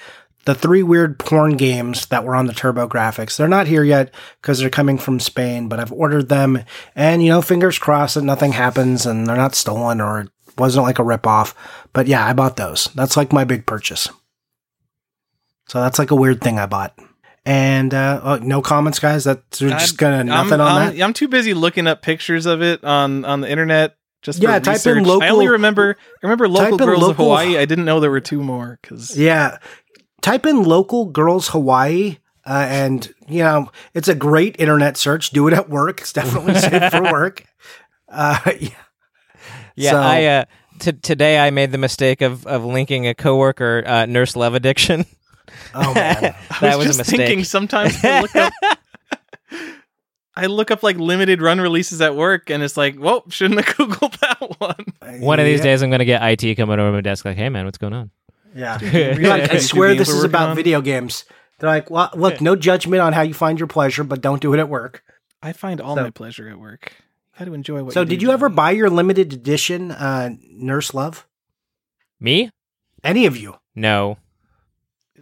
the three weird porn games that were on the TurboGrafx. They're not here yet because they're coming from Spain, but I've ordered them, and you know, fingers crossed that nothing happens and they're not stolen or it wasn't like a ripoff. But yeah, I bought those. That's like my big purchase. So that's like a weird thing I bought. And uh, oh, no comments, guys. That's we're just gonna nothing I'm, on I'm, that. I'm too busy looking up pictures of it on on the internet. Just Yeah, type in research. I only remember I remember local girls of Hawaii. I didn't know there were two more because Yeah. Type in local girls Hawaii. Uh, and you know it's a great internet search. Do it at work. It's definitely safe for work. Uh, yeah. Yeah, So- I uh, t- today I made the mistake of of linking a coworker uh, nurse love addiction. Oh man. that I was, was, a just mistake. thinking sometimes I look up I look up like limited run releases at work and it's like, well, shouldn't have Googled that one. One of these Yeah. days, I'm gonna get IT coming over my desk, like, "Hey, man, what's going on?" Yeah. You're You're like, I swear this is about on? video games. They're like, well, look, no judgment on how you find your pleasure, but don't do it at work. I find all So- my pleasure at work. You got to enjoy what So, you did do, you ever buy your limited edition uh, Nurse Love? Me? Any of you? No.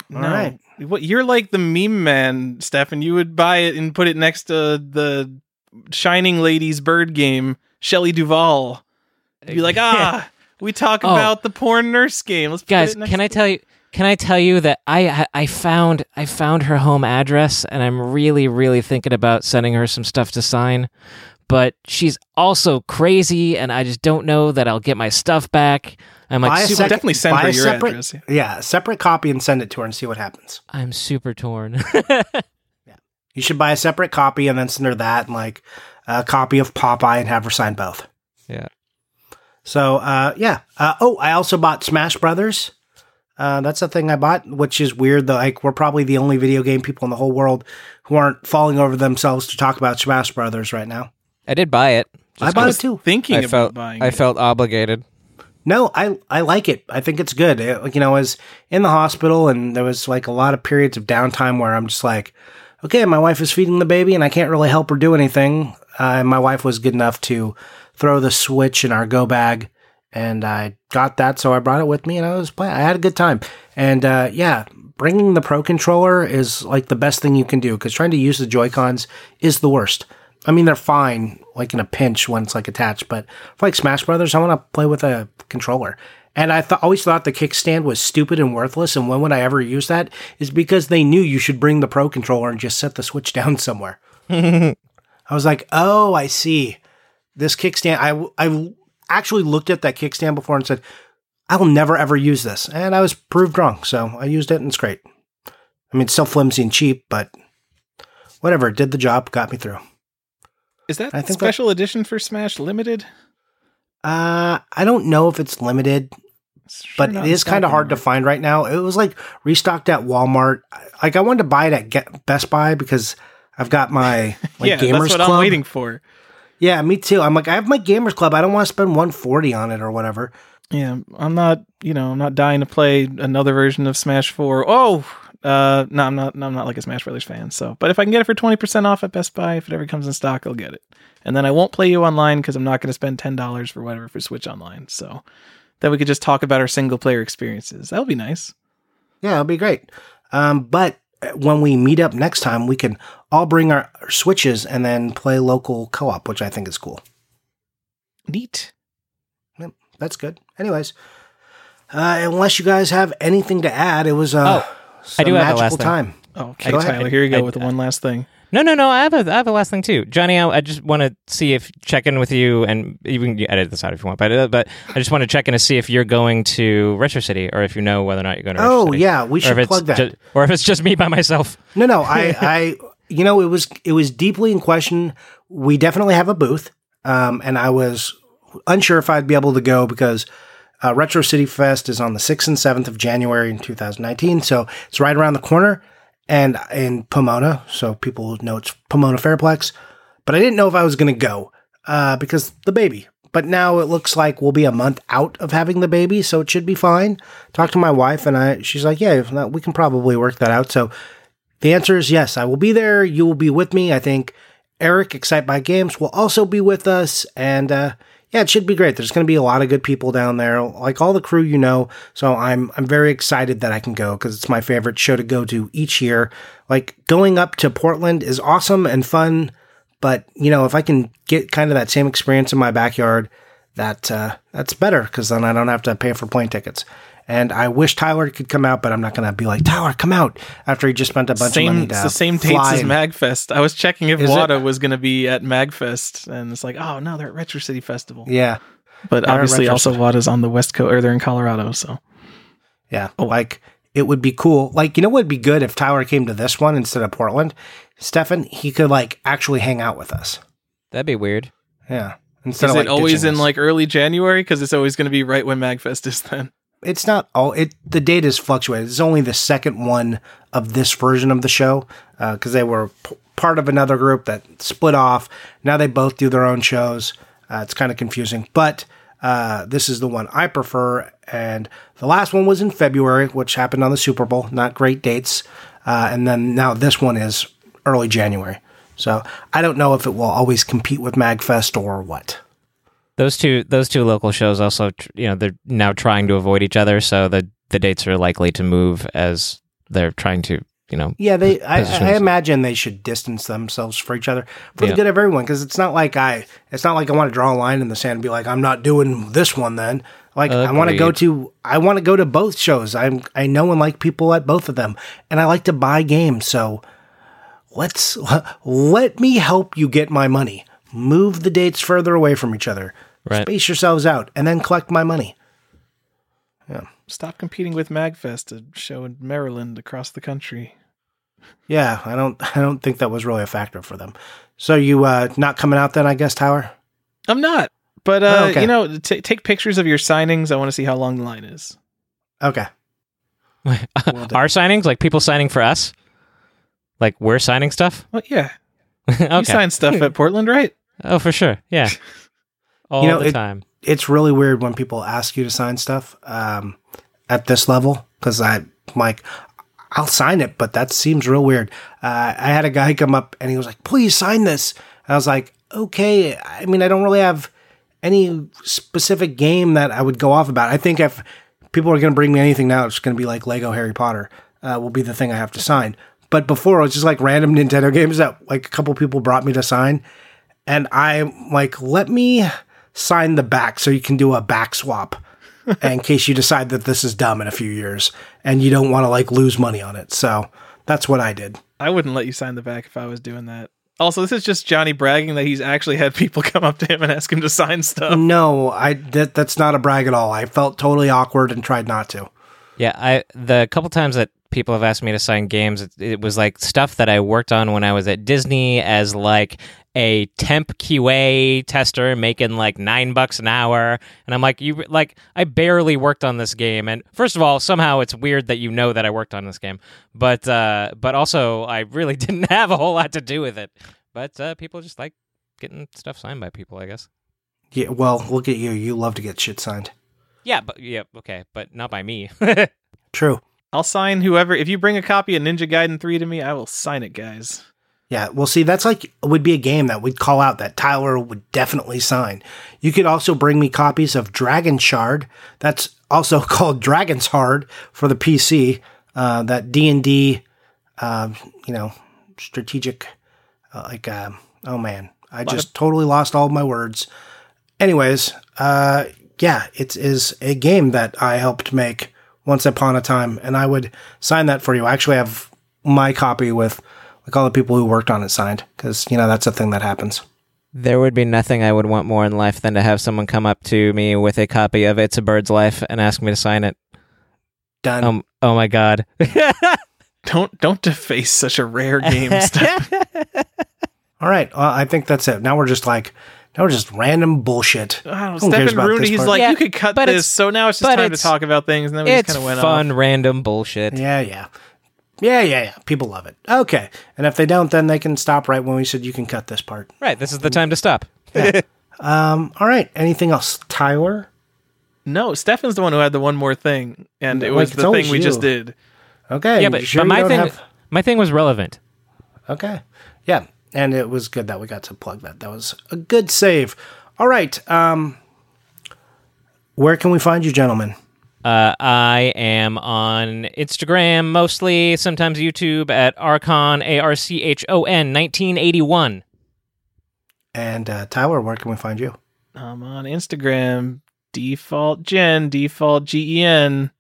No. All right. What you're like the meme man, Stefan. You would buy it and put it next to the Shining Ladies bird game, Shelley Duvall. You'd be like, ah, we talk Oh. about the porn nurse game. Let's put guys it next can i tell you can i tell you that i i found i found her home address and i'm really really thinking about sending her some stuff to sign but she's also crazy and i just don't know that i'll get my stuff back i'm like a super, We'll definitely send her your separate- address. Yeah, a separate copy and send it to her and see what happens. i'm super torn yeah, You should buy a separate copy and then send her that and like a copy of Popeye and have her sign both. Yeah. So, uh, yeah. Uh, oh, I also bought Smash Brothers. Uh, that's the thing I bought, which is weird. Though, like, we're probably the only video game people in the whole world who aren't falling over themselves to talk about Smash Brothers right now. i did buy it I bought it too. Thinking i about felt buying i it. felt obligated No, I I like it. I think it's good. It- you know, I was in the hospital and there was like a lot of periods of downtime where I'm just like, okay, my wife is feeding the baby and I can't really help her do anything. Uh, and my wife was good enough to throw the switch in our go bag, and I got that, so I brought it with me and I was playing. I had a good time. And uh, yeah, bringing the Pro controller is like the best thing you can do because trying to use the Joy Cons is the worst. I mean, they're fine, like in a pinch when it's like attached, but for like Smash Brothers, I want to play with a controller. And I th- always thought the kickstand was stupid and worthless. And when would I ever use that? Is because they knew you should bring the Pro controller and just set the Switch down somewhere. I was like, oh, I see. This kickstand, I, I actually looked at that kickstand before and said, I will never ever use this. And I was proved wrong. So I used it and it's great. I mean, it's still flimsy and cheap, but whatever, it did the job, got me through. Is that I think special edition for Smash limited? Uh, I don't know if it's limited, It's sure but it is kind of hard to find right now. It was like restocked at Walmart. Like I wanted to buy it at Get- Best Buy because I've got my like yeah, gamers that's what club. I'm waiting for. Yeah, me too. I'm like I have my gamers club. I don't want to spend 140 on it or whatever. Yeah, I'm not. You know, I'm not dying to play another version of Smash Four. Oh, uh, no, I'm not. No, I'm not like a Smash Brothers fan. So, but if I can get it for twenty percent off at Best Buy, if it ever comes in stock, I'll get it. And then I won't play you online because I'm not going to spend ten dollars for whatever for Switch Online. So then we could just talk about our single player experiences. That would be nice. Yeah, it'll be great. Um, but when we meet up next time, we can all bring our, our switches and then play local co-op, which I think is cool. Neat. Yep, that's good. Anyways, uh, unless you guys have anything to add, it was uh, Oh, some I do have a magical last thing. time. Okay, Go ahead. Tyler. Here you go I- with the one last thing. No, no, no. I have a, I have a last thing too, Johnny. I, I just want to see if check in with you, and you can edit this out if you want. But uh, but I just want to check in to see if you're going to Retro City, or if you know whether or not you're going to. Retro Oh City. yeah, we or should plug that. or if it's just me by myself. No, no, I, I, you know, it was it was deeply in question. We definitely have a booth, um, and I was unsure if I'd be able to go because uh, Retro City Fest is on the sixth and seventh of January in 2019, so it's right around the corner, and in Pomona, so people know it's Pomona Fairplex. But I didn't know if I was going to go uh, because the baby. But now it looks like we'll be a month out of having the baby, so it should be fine. Talked to my wife, and I, she's like, "Yeah, not, we can probably work that out." So the answer is yes, I will be there. You will be with me. I think Eric, Excite by Games, will also be with us. And uh, yeah, it should be great. There's going to be a lot of good people down there, like all the crew you know. So I'm I'm very excited that I can go because it's my favorite show to go to each year. Like going up to Portland is awesome and fun, but you know if I can get kind of that same experience in my backyard, that uh, that's better because then I don't have to pay for plane tickets. And I wish Tyler could come out, but I'm not going to be like Tyler, come out after he just spent a bunch of money Same, to it's the same dates fly as and- Magfest. I was checking if Is it? Wata was going to be at Magfest, and it's like, oh no, they're at Retro City Festival. Yeah, But They're obviously, also City. Wata's on the West Coast, or they're in Colorado. So yeah. Oh. Like it would be cool. Like you know, what would be good if Tyler came to this one instead of Portland. Stefan, he could like actually hang out with us. That'd be weird. Yeah. Instead is of it like, always in us. like early January? Because it's always going to be right when Magfest is then. It's not all it the date is fluctuated it's only the second one of this version of the show because they were p- part of another group that split off. Now they both do their own shows. Uh, it's kind of confusing but uh, this is the one i prefer and the last one was in february which happened on the super bowl not great dates uh, and then now this one is early january. So i don't know if it will always compete with magfest or what Those two those two local shows also, you know, they're now trying to avoid each other, so the the dates are likely to move as they're trying to, you know. Yeah, they. I, I imagine they should distance themselves for each other for the good of everyone. Because it's not like I. It's not like I want to draw a line in the sand and be like, I'm not doing this one. Then, like, I want to go to. I want to go to both shows. I'm. I know and like people at both of them, and I like to buy games. So, let's let me help you get my money. Move the dates further away from each other. Right. Space yourselves out, and then collect my money. Yeah. Stop competing with Magfest, a show in Maryland across the country. Yeah, I don't. I don't think that was really a factor for them. So you uh not coming out then? I guess Tower. I'm not, but uh, Oh, okay. you know, t- take pictures of your signings. I want to see how long the line is. Okay. Our signings, like people signing for us, like we're signing stuff. Well, yeah, okay. you sign stuff at Portland, right? oh, for sure. Yeah. All You know, the it- time. it's really weird when people ask you to sign stuff um, at this level because I'm like, I'll sign it, but that seems real weird. Uh, I had a guy come up and he was like, please sign this. And I was like, okay. I mean, I don't really have any specific game that I would go off about. I think if people are going to bring me anything now, it's going to be like Lego Harry Potter uh, will be the thing I have to sign. But before it was just like random Nintendo games that like a couple people brought me to sign. And I'm like, let me sign the back so you can do a back swap in case you decide that this is dumb in a few years and you don't want to like lose money on it. So that's what I did. I wouldn't let you sign the back if I was doing that. Also, this is just Johnny bragging that he's actually had people come up to him and ask him to sign stuff. No, I that that's not a brag at all. I felt totally awkward and tried not to. Yeah, I the couple times that people have asked me to sign games, it, it was like stuff that I worked on when I was at Disney as like a temp QA tester making like nine bucks an hour. And I'm like, you like, I barely worked on this game. And first of all, somehow it's weird that you know that I worked on this game. But, uh, but also, I really didn't have a whole lot to do with it. But uh, people just like getting stuff signed by people, I guess. Yeah, well, look at you. You love to get shit signed. Yeah, but yeah, okay, but not by me. True. I'll sign whoever. If you bring a copy of Ninja Gaiden 3 to me, I will sign it, guys. Yeah, well, see, that's like would be a game that we'd call out that Tyler would definitely sign. You could also bring me copies of Dragon Shard. That's also called Dragon's Hard for the PC. Uh, that D and D, uh, you know, strategic, uh, like, uh, oh man, I just totally lost all of my words. Anyways, uh, yeah, it is a game that I helped make once upon a time, and I would sign that for you. I actually have my copy with like all the people who worked on it signed because you know that's a thing that happens. There would be nothing I would want more in life than to have someone come up to me with a copy of It's a Bird's Life and ask me to sign it. Done. Um, oh my god. Don't don't deface such a rare game. Steph. all right, well, I think that's it. Now we're just like now we're just random bullshit. I don't Who cares Stephen about Rooney, this he's part? like, Yeah, you could cut but this. So now it's just time to talk about things, and then we just it's kind of went fun, off. random bullshit. Yeah, yeah, yeah, yeah, yeah. People love it. Okay, and if they don't, then they can stop right when we said you can cut this part. Right, this is the time to stop. Um, all right. Anything else, Tyler? No, Stefan's the one who had the one more thing, and it was it's the always thing we you. just did. Okay. yeah, but, sure but my thing have- my thing was relevant. Okay. Yeah. And it was good that we got to plug that. That was a good save. All right. Um, where can we find you, gentlemen? Uh, I am on Instagram mostly, sometimes YouTube at Archon A R C H O N 1981. And uh, Tyler, where can we find you? I'm on Instagram, default gen, default G E N,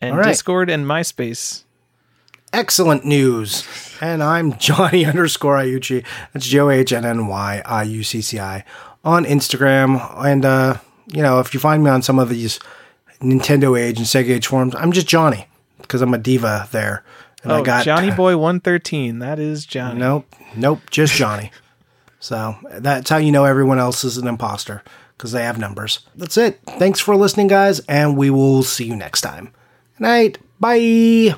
and All right. Discord and MySpace. Excellent news. And I'm Johnny underscore Iucci. That's J O H N N Y I U C C I on Instagram. And, uh, you know, if you find me on some of these Nintendo Age and Sega Age forums, I'm just Johnny because I'm a diva there. And Oh, I got Johnny Boy 113. That is Johnny. Nope, nope, just Johnny. so that's how you know everyone else is an imposter because they have numbers. That's it. Thanks for listening, guys, and we will see you next time. Good night. Bye.